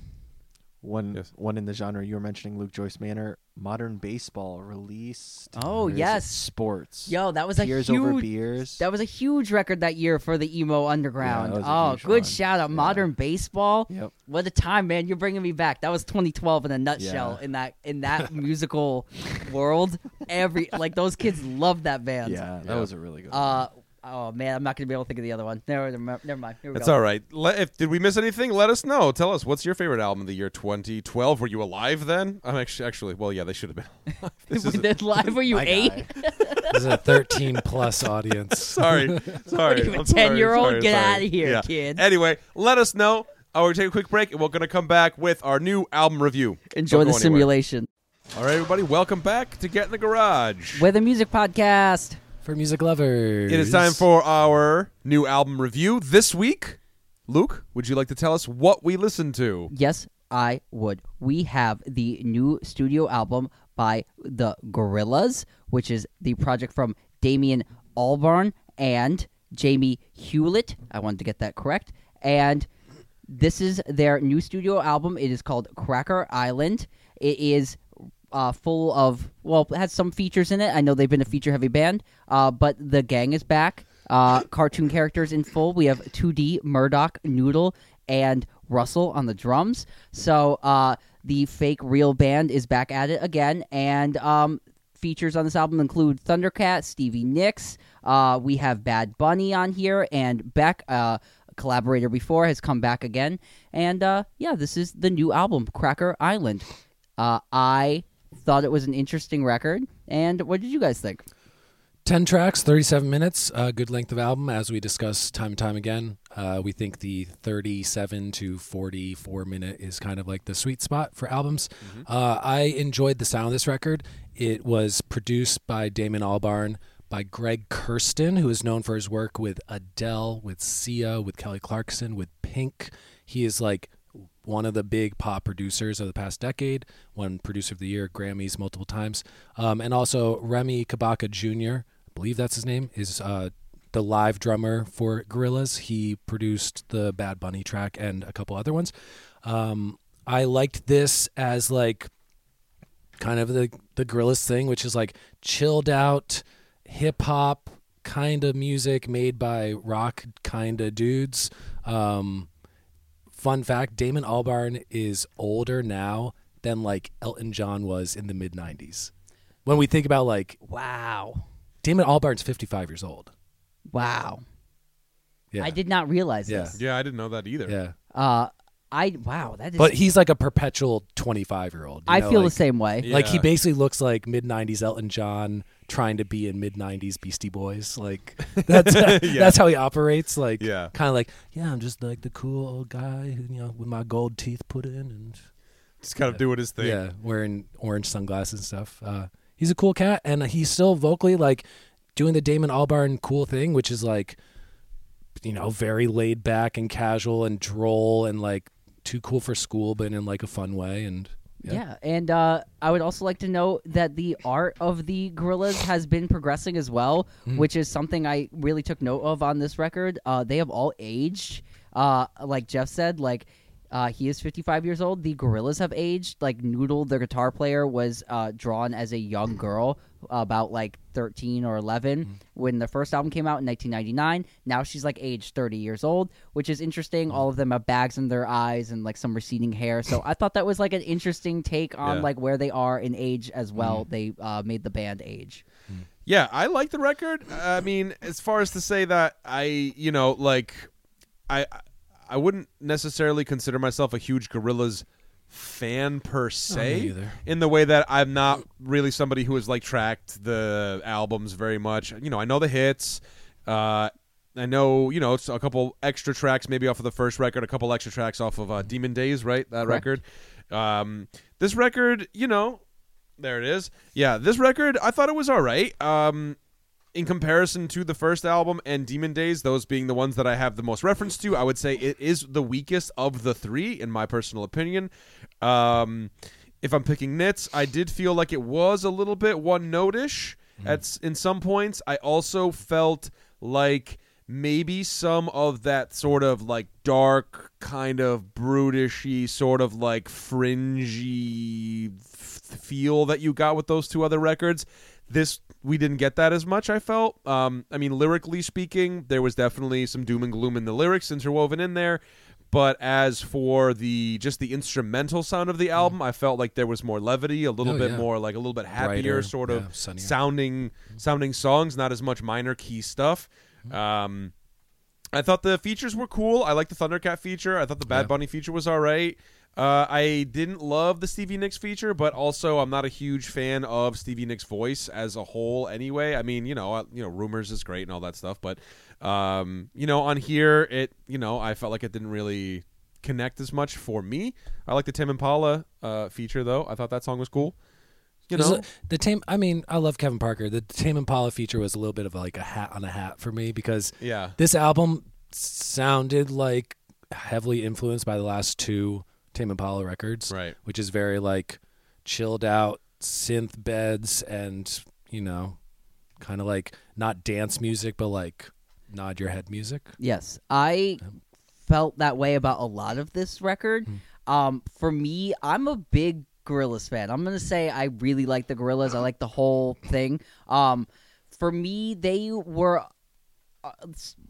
One Yes. one in the genre you were mentioning, Luke Joyce Manor, Modern Baseball released. Oh, or it yes. Sports. Yo, that was a Tears huge. over beers. That was a huge record that year for the emo underground. that was a oh, huge good one. shout out, Yeah. modern baseball. Yep. What a time, man! You're bringing me back. That was 2012 in a nutshell. Yeah. In that in that musical world, every like those kids loved that band. Yeah, that Yeah. was a really good. Uh oh man, I'm not gonna be able to think of the other one. Never, never, never mind. Here we That's go. all right. Let, if did we miss anything? Let us know. Tell us what's your favorite album of the year 2012. Were you alive then? I'm actually actually. Well, yeah, they should have been. This is live. Were you My eight? This is a 13 plus audience. sorry, sorry. What are you, a I'm sorry, 10-year-old? Get sorry. of here, Yeah. kid. Anyway, let us know. Uh, we're taking a quick break, and we're going to come back with our new album review. Enjoy the go anywhere. simulation. All right, everybody, welcome back to Get in the Garage. With a music podcast. For music lovers. It is time for our new album review this week. Luke, would you like to tell us what we listened to? Yes, I would. We have the new studio album by the Gorillaz, which is the project from Damon Albarn and Jamie Hewlett. I wanted to get that correct. And this is their new studio album. It is called Cracker Island. It is uh, full of well, it has some features in it. I know they've been a feature-heavy band, uh, but the gang is back. Uh, cartoon characters in full. We have 2D Murdoc, Noodle, and Russell on the drums. So uh, the fake real band is back at it again, and um, features on this album include Thundercat, Stevie Nicks. Uh, we have Bad Bunny on here, and Beck, uh, a collaborator before, has come back again. And uh, yeah, this is the new album, Cracker Island. Uh, I thought it was an interesting record. And what did you guys think? 10 tracks, 37 minutes, uh, good length of album, as we discuss time and time again. Uh, we think the 37 to 44 minute is kind of like the sweet spot for albums. Uh, I enjoyed the sound of this record. It was produced by Damon Albarn, by Greg Kurstin, who is known for his work with Adele, with Sia, with Kelly Clarkson, with Pink. He is like one of the big pop producers of the past decade, won Producer of the Year, Grammys multiple times. Um, and also Remi Kabaka Jr., I believe that's his name, is uh, the live drummer for Gorillaz. He produced the Bad Bunny track and a couple other ones. Um, I liked this as like kind of the the Gorillaz thing, which is like chilled out hip hop kind of music made by rock kind of dudes. Um, fun fact: Damon Albarn is older now than like Elton John was in the mid '90s. When we think about like Wow. Damon Albarn's 55 years old. Wow. Yeah, I did not realize Yeah. this. Yeah, I didn't know that either. Yeah, Uh, I wow, that is. but he's like a perpetual 25 year old. I feel like, the same way. Yeah. Like he basically looks like mid '90s Elton John trying to be in mid '90s Beastie Boys. Like that's that's how he operates. Like Yeah. kind of like yeah, I'm just like the cool old guy, who, you know, with my gold teeth put in and Just kind of doing his thing. yeah, wearing orange sunglasses and stuff. Uh, he's a cool cat, and he's still vocally like doing the Damon Albarn cool thing, which is like you know very laid back and casual and droll and like too cool for school, but in like a fun way. And Yeah, and uh, I would also like to note that the art of the Gorillaz has been progressing as well, which is something I really took note of on this record. Uh, they have all aged. Uh, like Jeff said, like uh, he is 55 years old. The Gorillaz have aged. Like Noodle, the guitar player, was uh, drawn as a young girl, about like 13 or 11 when the first album came out in 1999. Now she's like age 30 years old, which is interesting. All of them have bags in their eyes and like some receding hair. So I thought that was like an interesting take on Yeah. like where they are in age as well. They uh, made the band age. Yeah, I like the record. I mean, as far as to say that I, you know, like I I wouldn't necessarily consider myself a huge Gorillaz fan per se either. in the way that I'm not really somebody who has like tracked the albums very much. You know, I know the hits. Uh I know you know it's a couple extra tracks maybe off of the first record, a couple extra tracks off of uh, Demon Days, right? That Correct. record. Um, this record, you know, there it is. Yeah, this record, I thought it was all right. Um, in comparison to the first album and Demon Days, those being the ones that I have the most reference to, I would say it is the weakest of the three, in my personal opinion. Um, if I'm picking nits, I did feel like it was a little bit one notish at s- in some points. I also felt like maybe some of that sort of like dark, kind of brutishy, sort of like fringy f- feel that you got with those two other records. This we didn't get that as much. I felt. Um, I mean, lyrically speaking, there was definitely some doom and gloom in the lyrics interwoven in there. But as for the just the instrumental sound of the album, I felt like there was more levity, a little Oh, bit yeah. more like a little bit happier, Brighter, sort of sunnier. sounding sounding songs, not as much minor key stuff. Um, I thought the features were cool. I like the Thundercat feature. I thought the Bad Yeah. Bunny feature was all right. Uh, I didn't love the Stevie Nicks feature, but also I'm not a huge fan of Stevie Nicks' voice as a whole. Anyway, I mean, you know, uh, you know, rumors is great and all that stuff, but um, you know, on here, it, you know, I felt like it didn't really connect as much for me. I like the Tame Impala uh, feature though. I thought that song was cool. You know, the Tame. I mean, I love Kevin Parker. The Tame Impala feature was a little bit of like a hat on a hat for me because yeah, this album sounded like heavily influenced by the last two Tame Impala records, right. which is very like chilled out synth beds and you know, kind of like not dance music, but like nod your head music. Yes, I felt that way about a lot of this record. Um, for me, I'm a big Gorillaz fan. I'm gonna say I really like the Gorillaz. I like the whole thing. Um, for me, they were uh,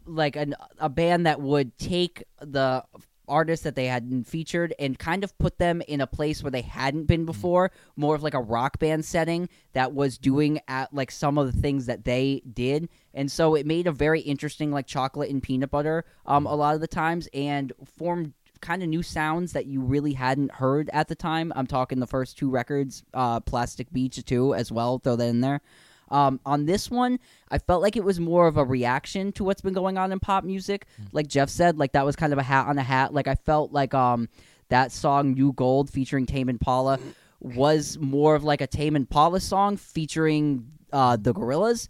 like an, a band that would take the artists that they hadn't featured and kind of put them in a place where they hadn't been before more of like a rock band setting that was doing at like some of the things that they did. And so it made a very interesting like chocolate and peanut butter um a lot of the times and formed kind of new sounds that you really hadn't heard at the time. I'm talking the first two records uh plastic beach too as well throw that in there um, on this one, I felt like it was more of a reaction to what's been going on in pop music. Like Jeff said, like that was kind of a hat on a hat. Like I felt like um that song "New Gold" featuring Tame Impala was more of like a Tame Impala song featuring uh, the Gorillaz,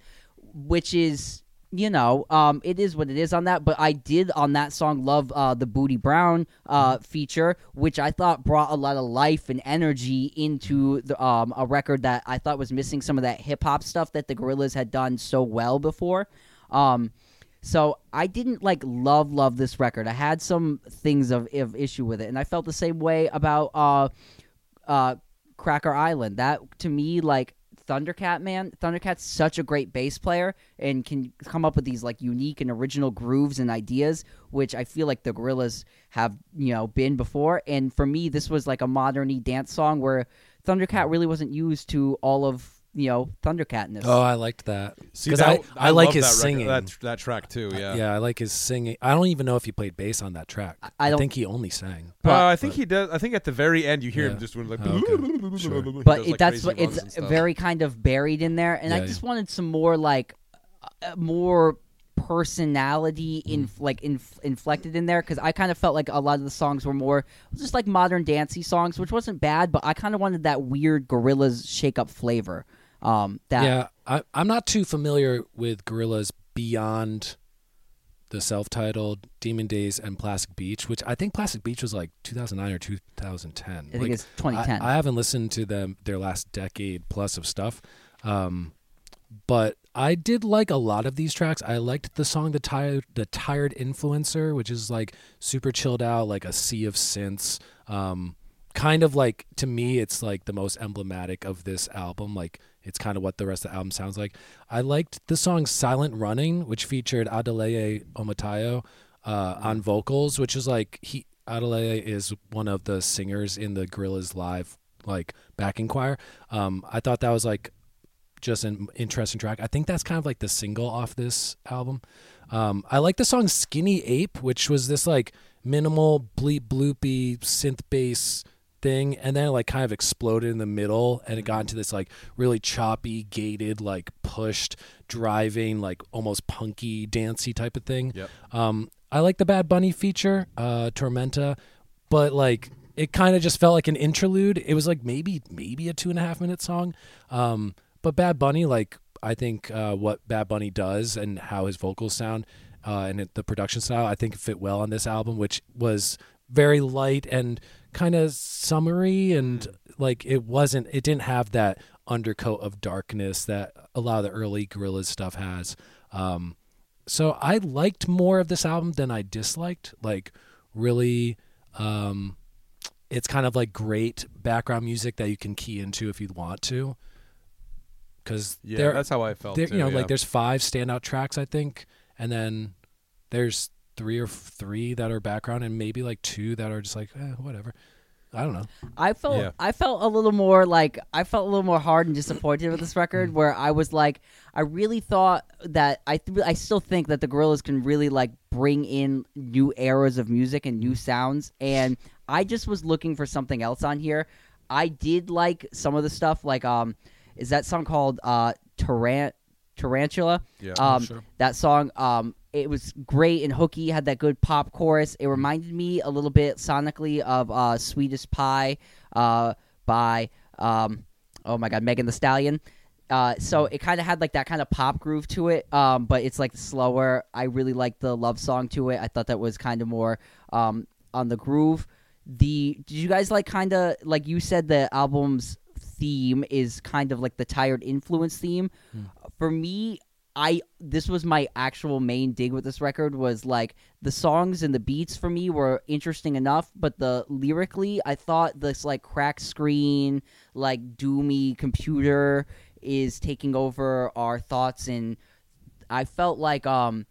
which is you know um it is what it is on that. But I did on that song love uh, the Bootie Brown uh, feature, which I thought brought a lot of life and energy into the um a record that I thought was missing some of that hip hop stuff that the Gorillaz had done so well before. Um, so I didn't like love love this record. I had some things of, of issue with it, and I felt the same way about uh, uh, Cracker Island. That to me, like Thundercat, man, Thundercat's such a great bass player and can come up with these like unique and original grooves and ideas, which I feel like the Gorillaz have you know been before. And for me, this was like a moderny dance song where Thundercat really wasn't used to all of you know Thundercatness. Oh, I liked that See, because that- I, I, like his that record- singing. that that track too. Yeah. yeah, I like his singing. I don't even know if he played bass on that track. I don't- think he only sang. But- uh, I think he does. I think at the very end you hear him just doing like. Oh, okay. Sure. But does, it, like, that's what it's very kind of buried in there and i Yeah, just wanted some more like uh, more personality Mm. in like inf- inflected in there because i kind of felt like a lot of the songs were more just like modern dancey songs which wasn't bad but i kind of wanted that weird Gorillaz shake up flavor um that Yeah, I, I'm not too familiar with Gorillaz beyond the self-titled Demon Days and Plastic Beach, which I think Plastic Beach was like 2009 or 2010. i think Like, it's 2010 I, I haven't listened to them their last decade plus of stuff, um, but I did like a lot of these tracks. I liked the song "The Tired The Tired Influencer," which is like super chilled out, like a sea of synths. Um, kind of like to me, it's like the most emblematic of this album. Like it's kind of what the rest of the album sounds like. I liked the song "Silent Running," which featured Adeleye Omotayo uh, on vocals, which is like he Adeleye is one of the singers in the Gorillaz live like backing choir. Um, I thought that was like just an interesting track. I think that's kind of like the single off this album. Um, I like the song "Skinny Ape," which was this like minimal bleep bloopy synth bass thing, and then it like kind of exploded in the middle, and it got into this like really choppy, gated, like pushed, driving, like almost punky, dancey type of thing. Yep. Um, I like the Bad Bunny feature, uh, Tormenta, but like it kind of just felt like an interlude. It was like maybe maybe a two and a half minute song, um, but Bad Bunny, like I think uh, what Bad Bunny does and how his vocals sound uh, and it, the production style, I think fit well on this album, which was very light and kind of summery and like it wasn't it didn't have that undercoat of darkness that a lot of the early Gorillaz stuff has. Um, so I liked more of this album than I disliked. Like really, um, it's kind of like great background music that you can key into if you want to. Because Yeah, that's how I felt. too, you know, yeah. like there's five standout tracks I think, and then there's three or three that are background, and maybe like two that are just like eh, whatever. I don't know. I felt Yeah. I felt a little more like I felt a little more hard and disappointed with this record where I was like I really thought that I th- I still think that the Gorillaz can really like bring in new eras of music and new sounds and I just was looking for something else on here. I did like some of the stuff like um is that song called uh Tarant Tarantula? Yeah. Um sure. that song um it was great and hooky had that good pop chorus it reminded me a little bit sonically of uh sweetest pie uh by um oh my god Megan Thee Stallion uh, so it kind of had like that kind of pop groove to it, um, but it's like slower. I really liked the love song to it. I thought that was kind of more um, on the groove. The did you guys like kind of like you said the album's theme is kind of like the tired influence theme. For me, I this was my actual main dig with this record was like the songs and the beats for me were interesting enough, but the lyrically I thought this like crack screen, like doomy computer is taking over our thoughts and I felt like um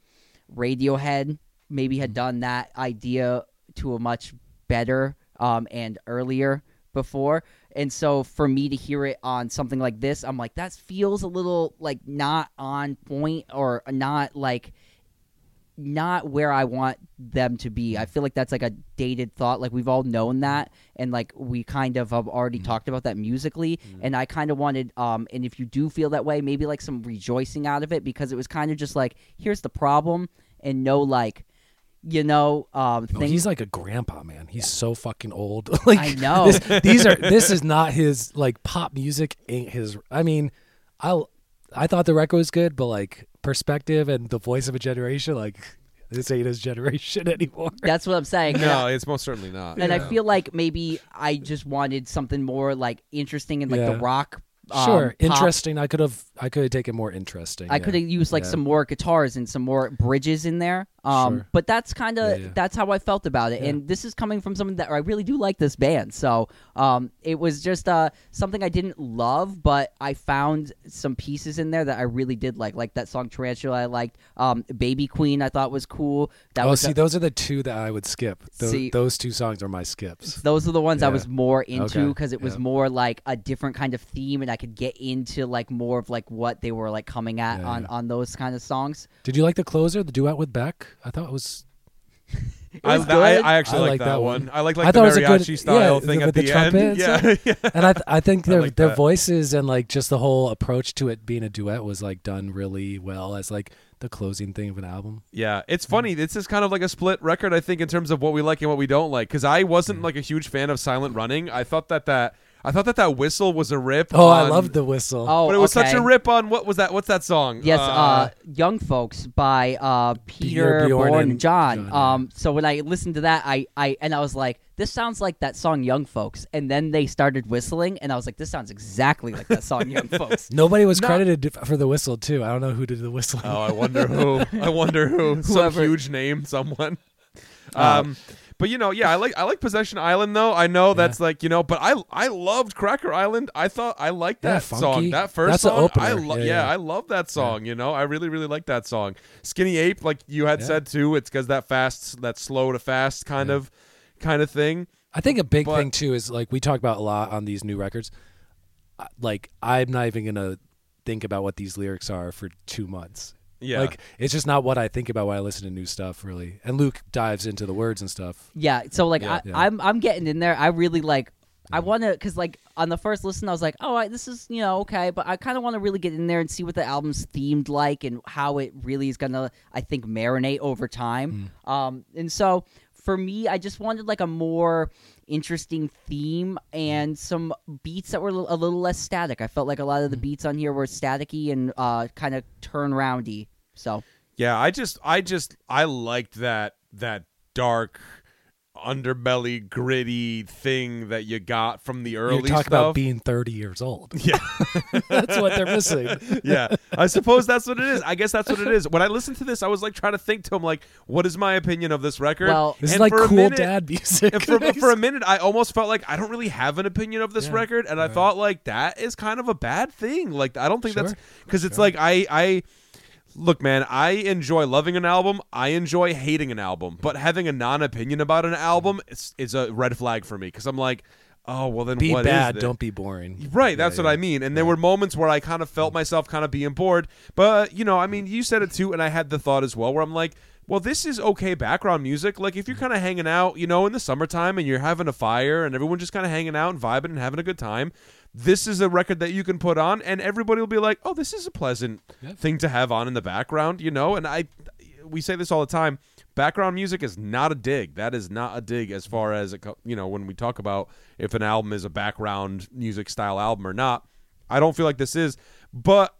Radiohead maybe had done that idea to a much better um and earlier before. And so for me to hear it on something like this, I'm like, that feels a little like not on point or not like not where I want them to be. I feel like that's like a dated thought. Like we've all known that, and like we kind of have already talked about that musically. And I kind of wanted, um, and if you do feel that way, maybe like some rejoicing out of it because it was kind of just like, here's the problem, and no like, you know, um, No, things. he's like a grandpa, man. He's so fucking old. like I know. this, these are this is not his like pop music ain't his I mean, I I thought the record was good, but like perspective and the voice of a generation, like this ain't his generation anymore. that's what I'm saying. And I- no, it's most certainly not. and I feel like maybe I just wanted something more like interesting and like the rock. Um, sure, pop. interesting. I could have I could have taken more interesting. I yeah. could have used like Yeah. some more guitars and some more bridges in there. Um, Sure. but that's kind of Yeah, yeah. that's how I felt about it. Yeah. And this is coming from someone that I really do like this band. So um, it was just uh, something I didn't love, but I found some pieces in there that I really did like, like that song Tarantula. I liked um, Baby Queen. I thought was cool. That oh, was see, a- those are the two that I would skip. Those, See- those two songs are my skips. those are the ones I was more into Okay. because it was more like a different kind of theme, and I could get into like more of like what they were like coming at on on those kind of songs. Did you like the closer, the duet with Beck? I thought it was. I, was I, good. I actually I like like that, that one. one. I like like I the thought it was a good- style yeah, thing with at the the, end. and Yeah, yeah. and I, th- I think I their like their that. voices and like just the whole approach to it being a duet was like done really well as like the closing thing of an album. Yeah, it's funny. This is kind of like a split record, I think, in terms of what we like and what we don't like. Because I wasn't Mm. like a huge fan of Silent Running. I thought that that I thought that that whistle was a rip. Oh, I on- love the whistle. Oh, But it was such a rip on what was that? What's that song? Yes, uh, Young Folks by uh, Peter, Bjorn Bourne, and and John. John. Um, so when I listened to that, I, I and I was like, this sounds like that song Young Folks. And then they started whistling, and I was like, this sounds exactly like that song Young Folks. Nobody was Not- credited for the whistle too. I don't know who did the whistling. Oh, I wonder who. I wonder who. Some huge name, someone. Uh, Um, but you know, yeah, I like I like Possession Island though. I know that's like you know, but I I loved Cracker Island. I thought I liked Yeah, that song. That first That's song, I lo- Yeah, yeah, yeah. I love that song. You know, I really really like that song. Skinny Ape, like you had Yeah. said too. It's because that fast, that slow to fast kind Yeah. of kind of thing. I think a big But- thing too is like we talk about a lot on these new records. Like I'm not even gonna think about what these lyrics are for two months. Yeah, Like it's just not what I think about when I listen to new stuff, really. And Luke dives into the words and stuff. Yeah, so like Yeah. I, Yeah. I'm I'm getting in there. I really like I want to because like on the first listen, I was like, "Oh, I, this is you know okay," but I kind of want to really get in there and see what the album's themed like and how it really is gonna, I think, marinate over time. Um, and so for me, I just wanted like a more interesting theme and some beats that were a little- less static. I felt like a lot of the beats on here were staticky and uh, kind of turn roundy. So Yeah, I just I just I liked that that dark underbelly gritty thing that you got from the early You're talking stuff. about being 30 years old. yeah. That's what they're missing. yeah, I suppose that's what it is. I guess that's what it is. When I listened to this, I was like trying to think to him, like, what is my opinion of this record? Well- This is like cool minute- dad music. and for, for a minute, I almost felt like I don't really have an opinion of this Yeah, record, and I thought like that is kind of a bad thing. Like I don't think that's Sure, because it's like I I look, man. I enjoy loving an album. I enjoy hating an album, but having a non-opinion about an album is, is a red flag for me because I'm like, oh well, then be what is bad, don't be boring. Right, that's Yeah, what yeah. I mean. And there were moments where I kind of felt myself kind of being bored. But, you know, I mean, you said it too, and I had the thought as well where I'm like, well, this is okay background music. Like, if you're kind of hanging out, you know, in the summertime and you're having a fire and everyone just kind of hanging out and vibing and having a good time, this is a record that you can put on and everybody will be like, oh, this is a pleasant Yeah. thing to have on in the background, you know? And I, we say this all the time. Background music is not a dig. That is not a dig as far as it, you know, when we talk about if an album is a background music style album or not. I don't feel like this is, but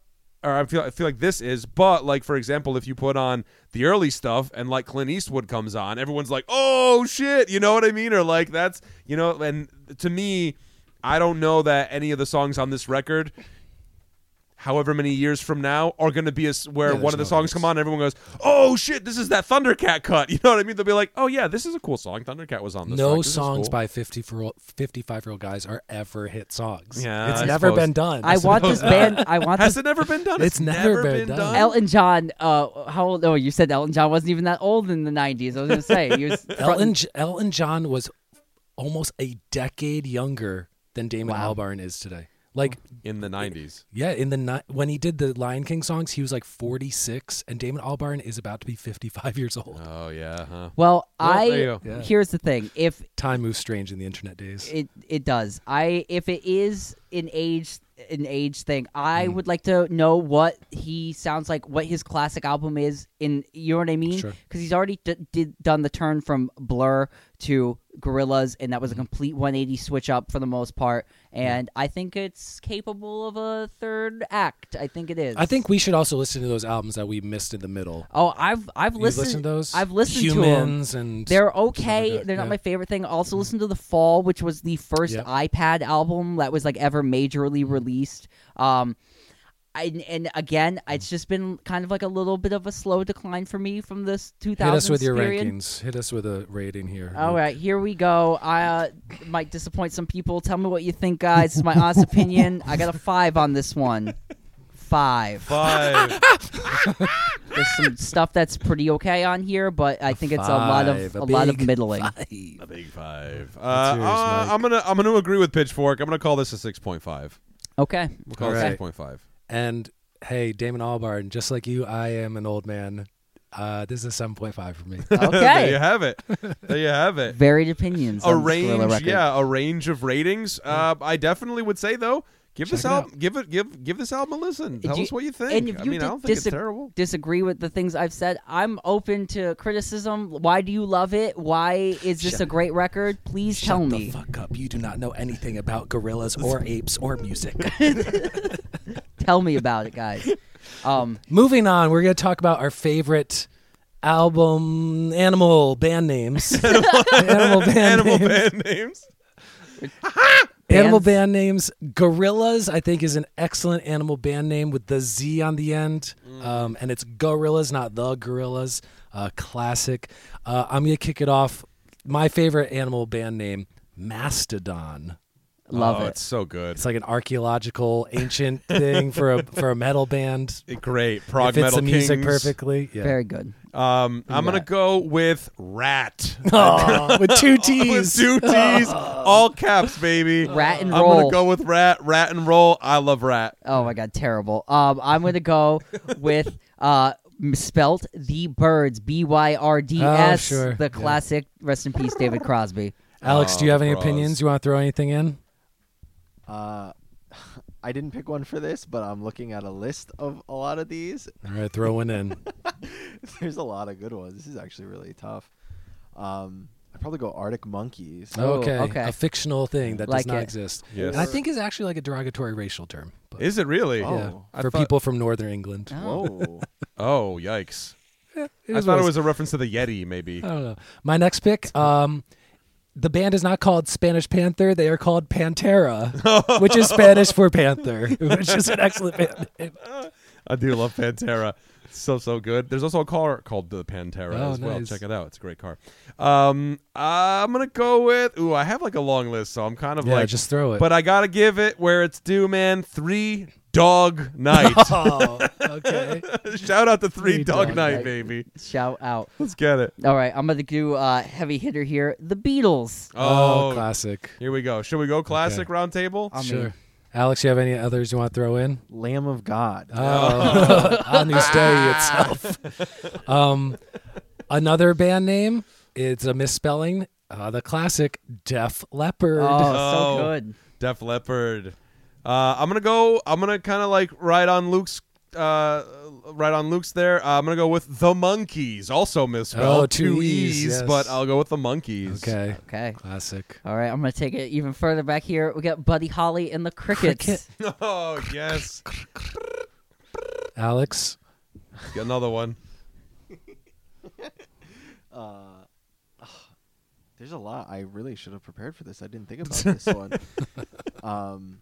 or I feel I feel like this is, but like for example, if you put on the early stuff and like Clint Eastwood comes on, everyone's like, "Oh shit," you know what I mean? Or like that's you know, and to me, I don't know that any of the songs on this record. However many years from now are going to be a s where Yeah, one of the no songs hits. come on, everyone goes, "Oh shit, this is that Thundercat cut." You know what I mean? They'll be like, "Oh yeah, this is a cool song. Thundercat was on this." No record. This is songs cool." by 55 year old guys are ever hit songs. Yeah, it's I never suppose. been done. I want this band. I want Has this it never been done? It's never been done. Elton John. Uh, how old? Oh, you said Elton John wasn't even that old in the '90s. I was gonna say he was. Elton J- Elton John was almost a decade younger than Damon Wow. Albarn is today. Like, in the '90s. yeah, in the ni- when he did the Lion King songs, he was like 46, and Damon Albarn is about to be 55 years old. Oh yeah, huh? Well, Well, I. there you go. Yeah. Here's the thing. If Time moves strange in the internet days. it it does, I if it is an age an age thing, I Mm. would like to know what he sounds like, what his classic album is. In you know what I mean? Sure. Because he's already d- did done the turn from Blur to Gorillaz, and that was a complete 180 switch up for the most part. And I think it's capable of a third act. I think it is. I think we should also listen to those albums that we missed in the middle. Oh, I've I've listened. listened to those? I've listened to 'em. Humanz and They're like okay. They're not yeah. my favorite thing. Also, listen to the Fall, which was the first Yep. iPad album that was like ever majorly released. Um, I, and again, it's just been kind of like a little bit of a slow decline for me from this 2000. Hit us with your period. rankings. Hit us with a rating here. All right, here we go. I uh, might disappoint some people. Tell me what you think, guys. This is my honest opinion. I got a five on this one. Five. Five. There's some stuff that's pretty okay on here, but I think it's a lot of a, a lot of big middling. A big five. Uh, yours, uh, I'm gonna I'm gonna agree with Pitchfork. I'm gonna call this a six point five. Okay. We'll call it Alright. six point five. And hey, Damon Albarn, just like you, I am an old man. Uh, this is a 7.5 for me. Okay, there you Okay. have it. There you have it. Varied opinions. A on range, yeah, a range of ratings. Uh, I definitely would say though, give this Check it album, give it, give give this album a listen. Tell you- us what you think. and if I you mean, I don't think it's terrible. Disagree with the things I've said. I'm open to criticism. Why do you love it? Why is this Shut- a great record? Please Shut tell the me. fuck up. You do not know anything about gorillas or apes or music. Tell me about it, guys. Um, Moving on, we're going to talk about our favorite album animal band names. animal band Animal names. band names. Animal band names. Gorillaz, I think, is an excellent animal band name with the Z on the end. Um, and it's Gorillaz, not the Gorillaz. Uh, classic. Uh, I'm going to kick it off. My favorite animal band name, Mastodon. love oh, it. It's so good. It's like an archaeological, ancient thing for a for a metal band. Great It prog fits metal the music kings. perfectly. Yeah. Very good. Um, I'm gonna go with Ratt. Aw, with two T's. with two T's, all caps, baby. Rat and roll. I'm roll. gonna go with Ratt. Rat and roll. I love Ratt. Oh my god, terrible. Um, I'm gonna go with uh spelt the birds B Y R D S Oh, sure. the Yeah. classic. Rest in peace, David Crosby. Alex, Oh, do you have any bras. opinions? You want to throw anything in? Uh, I didn't pick one for this, but I'm looking at a list of a lot of these. All right, throw one in. There's a lot of good ones. This is actually really tough. Um, I'd probably go Arctic Monkeys. Oh, okay. okay. A fictional thing that Like does not it. exist. Yes. And I think is actually like a derogatory racial term. But Is it really? Oh. yeah, I for thought- people from northern England. Oh. Whoa. Oh, yikes! It I is thought what it was a reference to the Yeti, maybe. I don't know. My next pick, um, the band is not called Spanish Panther. They are called Pantera, which is Spanish for panther, which is an excellent band name. I do love Pantera. So so good. There's also a car called the Pantera Oh, as well. nice. Check it out. It's a great car. Um, I'm gonna go with. Ooh, I have like a long list, so I'm kind of Yeah, like. just throw it. But I gotta give it where it's due, man. Three Dog Night. oh, okay. Shout out to Three, Three Dog, Dog Night, Night. baby. Shout out. Let's get it. All right, I'm gonna do uh, heavy hitter here. The Beatles. Oh, Oh, classic. here we go. Should we go classic round table? I mean- sure. Alex, you have any others you want to throw in? Lamb of God. Oh, Agnus Dei itself. Um, another band name. It's a misspelling. Uh, the classic Def Leppard. Oh, Oh. so good. Def Leppard. Uh, I'm gonna go. I'm gonna kind of like ride on Luke's. Uh, right on Luke's there. Uh, I'm gonna go with the Monkees. Also misspelled. Oh, two E's, yes. but I'll go with the Monkees. Okay. Okay. Classic. All right, I'm gonna take it even further back here. We got Buddy Holly and the Crickets. Cricket. Oh yes. Alex. Get another one. Uh, there's a lot. I really should have prepared for this. I didn't think about this one. Um,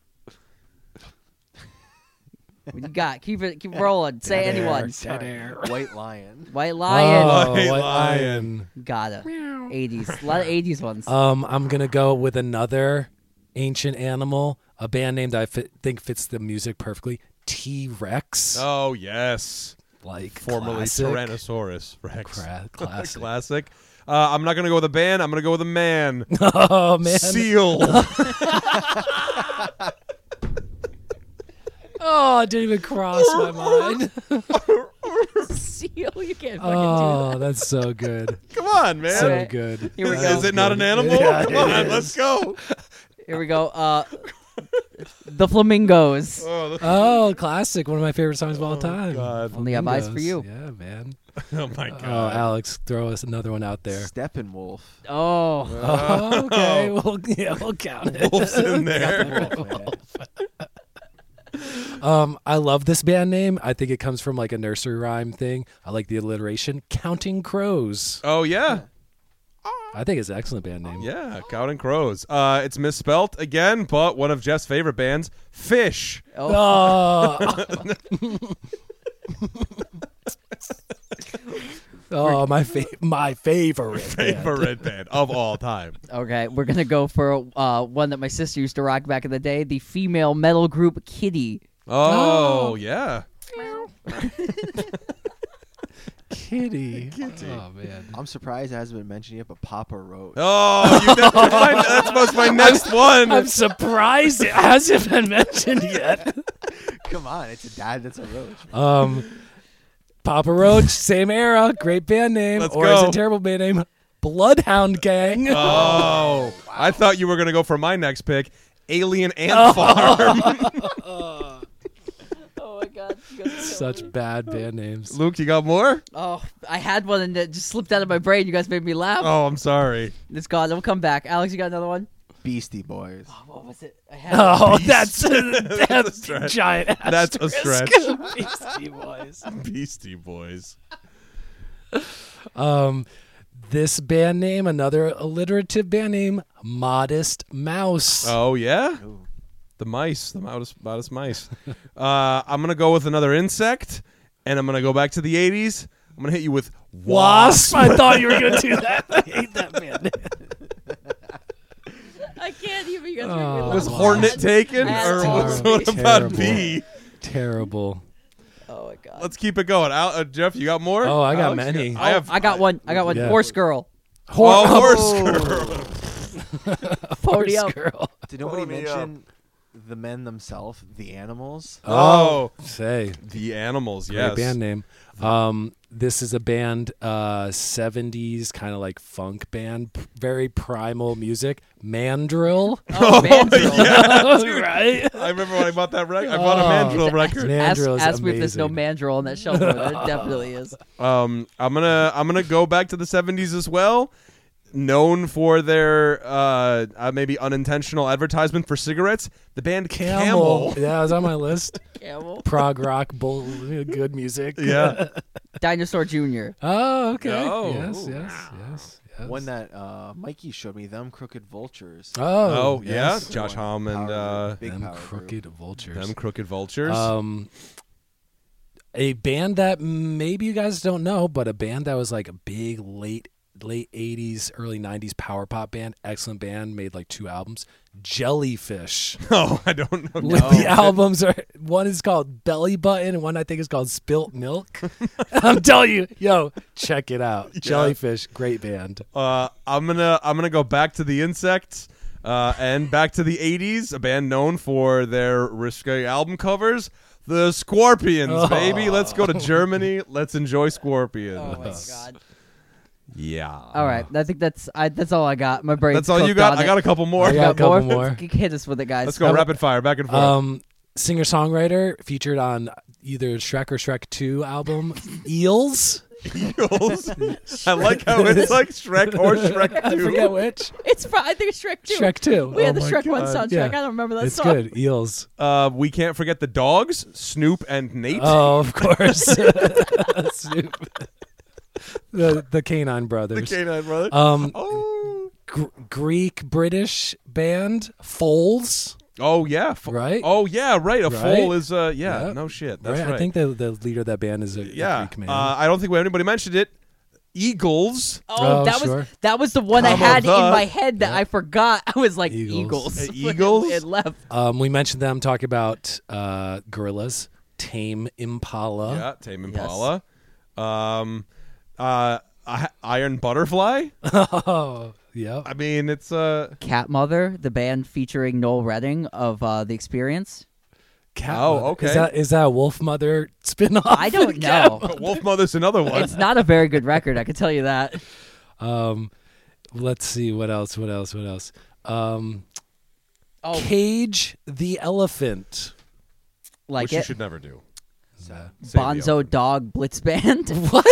What you got? Keep it. Keep rolling. Say Dead air. anyone. Dead air. White Lion. White Lion. Oh, White White Lion. Lion. Got it. 80s. A lot of 80s ones. Um, I'm gonna go with another ancient animal, a band name that I fit, think fits the music perfectly. T Rex, Oh yes. like Formerly classic. Tyrannosaurus Rex. Cra- classic. Classic. Uh, I'm not gonna go with a band. I'm gonna go with a man. oh man! Seal. Oh, it didn't even cross my mind. Seal. You can't fucking Oh, that's so good. Come on, man. So Okay. good. Here we go. Is it not an animal? Yeah, Come it on, is. let's go. Here we go. Uh, the Flamingos. Oh, the- Oh, classic! One of my favorite songs of all time. God. Only have eyes for you. Yeah, man. oh my god. Oh, Alex, throw us another one out there. Steppenwolf. Oh. Oh, okay. Well, yeah, we'll count it. Wolf's in there. Wolf, man. Um, I love this band name. I think it comes from like a nursery rhyme thing. I like the alliteration. Counting Crows. Oh yeah. I think it's an excellent band name. Yeah, Counting Crows. Uh, it's misspelt again, but one of Jeff's favorite bands, Phish. Oh. Oh, my fa- my favorite. band. Favorite band of all time. Okay, we're gonna go for uh, one that my sister used to rock back in the day. The female metal group Kittie. Oh, Oh. yeah. Kittie. Oh man. I'm surprised it hasn't been mentioned yet, but Papa Roach. Oh, you that's, my, that's was my next one. I'm surprised it hasn't been mentioned yet. Come on, it's a dad that's a roach. Um, Papa Roach, same era, great band name, Let's or is go. it terrible band name? Bloodhound Gang. Oh, I thought you were gonna go for my next pick, Alien Ant oh. Farm. Oh my god. Such bad band names. Luke, you got more? Oh, I had one and it just slipped out of my brain. You guys made me laugh. Oh, I'm sorry. It's gone. It'll come back. Alex, you got another one? Beastie Boys. Oh, What was it? I had Oh, Beast. that's That's a that's stretch. giant. That's a asterisk. stretch. Beastie Boys. Beastie Boys. Um, this band name, another alliterative band name, Modest Mouse. Oh yeah, Ooh. the mice, the modest, modest mice. uh, I'm gonna go with another insect, and I'm gonna go back to the '80s. I'm gonna hit you with Wasp. wasp. I thought you were gonna do that. I hate that band. I can't even. You guys Oh. make me laugh. Was Hornet taken, or was terrible. what about Terrible. bee? Terrible. Oh my god. Let's keep it going. Al, uh, Jeff, you got more? Oh, I got Alex, you many. I have. I got one. I got one. Yeah. Horse girl. Oh, horse Oh. girl. Pony Horse up. girl. Did nobody Pony mention the men themselves, the animals. Oh. say The Animals, great yes. band name. Um, this is a band, uh, 70s kind of like funk band, p- very primal music. Mandrill, Oh, Mandrill. right? I remember when I bought that record. I bought a Oh. Mandrill Ask, record. Mandrill is ask me if there's no amazing. mandrill on that shelf. there. It definitely is. Um, I'm gonna I'm gonna go back to the '70s as well. Known for their uh, uh, maybe unintentional advertisement for cigarettes, the band Camel. Yeah, it was on my list. Camel. Prog rock, bull, good music. Yeah, Dinosaur Jr. Oh, okay. Oh. Yes, yes, yes, yes. One that uh, Mikey showed me, them crooked vultures. Oh, Oh, yeah, yes. Josh Homme and uh, Them power group. crooked vultures. them crooked vultures. Um, a band that maybe you guys don't know, but a band that was like a big late late '80s, early '90s power pop band. Excellent band, made like two albums. Jellyfish. oh, I don't know. With the albums are one is called Belly Button, and one I think is called Spilt Milk. I'm telling you, yo, check it out. Jellyfish, great band. Uh, I'm gonna I'm gonna go back to the insects. Uh, and back to the 80s, a band known for their risque album covers, the Scorpions, Oh. baby. Let's go to Germany. Let's enjoy Scorpions. Oh my god. Yeah. All right, I think that's I, that's all I got. My brain. That's all you got. I got a couple more. I got a couple more. Hit us with it, guys. Let's go rapid fire, back and forth. Um, singer songwriter featured on either Shrek or Shrek Two album, Eels. Eels. I like how it's like Shrek or Shrek I 2. forget which. It's fr- I think it's Shrek two. Shrek Two. We had Oh the my Shrek one soundtrack. Yeah. I don't remember that It's song. good. Eels. Uh, we can't forget the dogs, Snoop and Nate. Oh, of course. Snoop. The the Canine Brothers. the Canine brother. um, oh. Gr- Greek British band Foals. Oh yeah. Fo- Right? Oh yeah, right. A Right? foal is uh yeah, Yeah. no shit. That's right? right. I think the the leader of that band is a, a yeah. Greek man. Uh, I don't think anybody mentioned it. Eagles. Oh, Oh, that sure. was that was the one I Come had in my head that I forgot. I was like Eagles. Eagles. Eagles? it left. um, we mentioned them talking about uh, Gorillaz, Tame Impala. Yeah, Tame Impala. Um, uh, I- Iron Butterfly. Oh, yeah. I mean, it's uh, Cat Mother, the band featuring Noel Redding of uh, The Experience. Cat Oh, Mother. okay. Is that is that a Wolf Mother spinoff? I don't know. Wolf Mother's another one. it's not a very good record. I can tell you that. Um, let's see what else. What else? What else? Um, Oh, Cage the elephant. like which you should never do. Uh, Bonzo. Dog Blitz Band. what?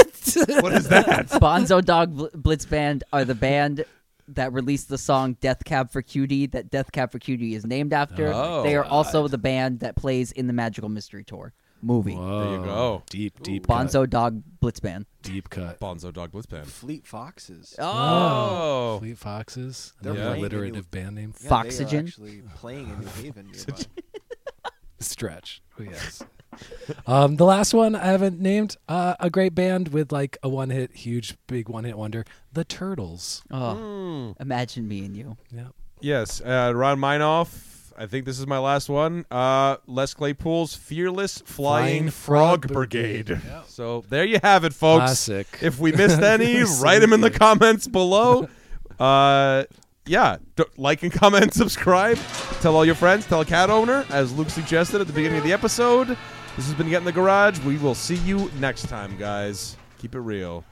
What is that? Bonzo Dog Bl- Blitz Band are the band that released the song Death Cab for Cutie that Death Cab for Cutie is named after. Oh, they are also the band that plays in the Magical Mystery Tour movie. Whoa. you go. Deep, deep cut. Bonzo Dog Blitz Band. Deep cut. Bonzo Dog Blitz Band. Fleet Foxes. Oh, Fleet Foxes. They're Another playing alliterative in band name. Yeah, they are Foxygen? actually playing in New Haven nearby. Stretch. Oh, yes. Um, the last one I haven't named. Uh, a great band with like a one hit, huge, big one hit wonder. The Turtles. Oh, Hmm. imagine me and you. Yeah. yes. Uh, Ron Minoff. I think this is my last one. Uh, Les Claypool's Fearless Flying, Flying Frog, Frog Brigade. Brigade. Yeah. So there you have it, folks. Classic. If we missed any, write them in the comments below. Uh, yeah, D- like and comment, subscribe. Tell all your friends. Tell a cat owner, as Luke suggested at the beginning of the episode. This has been Get in the Garage. We will see you next time, guys. Keep it real.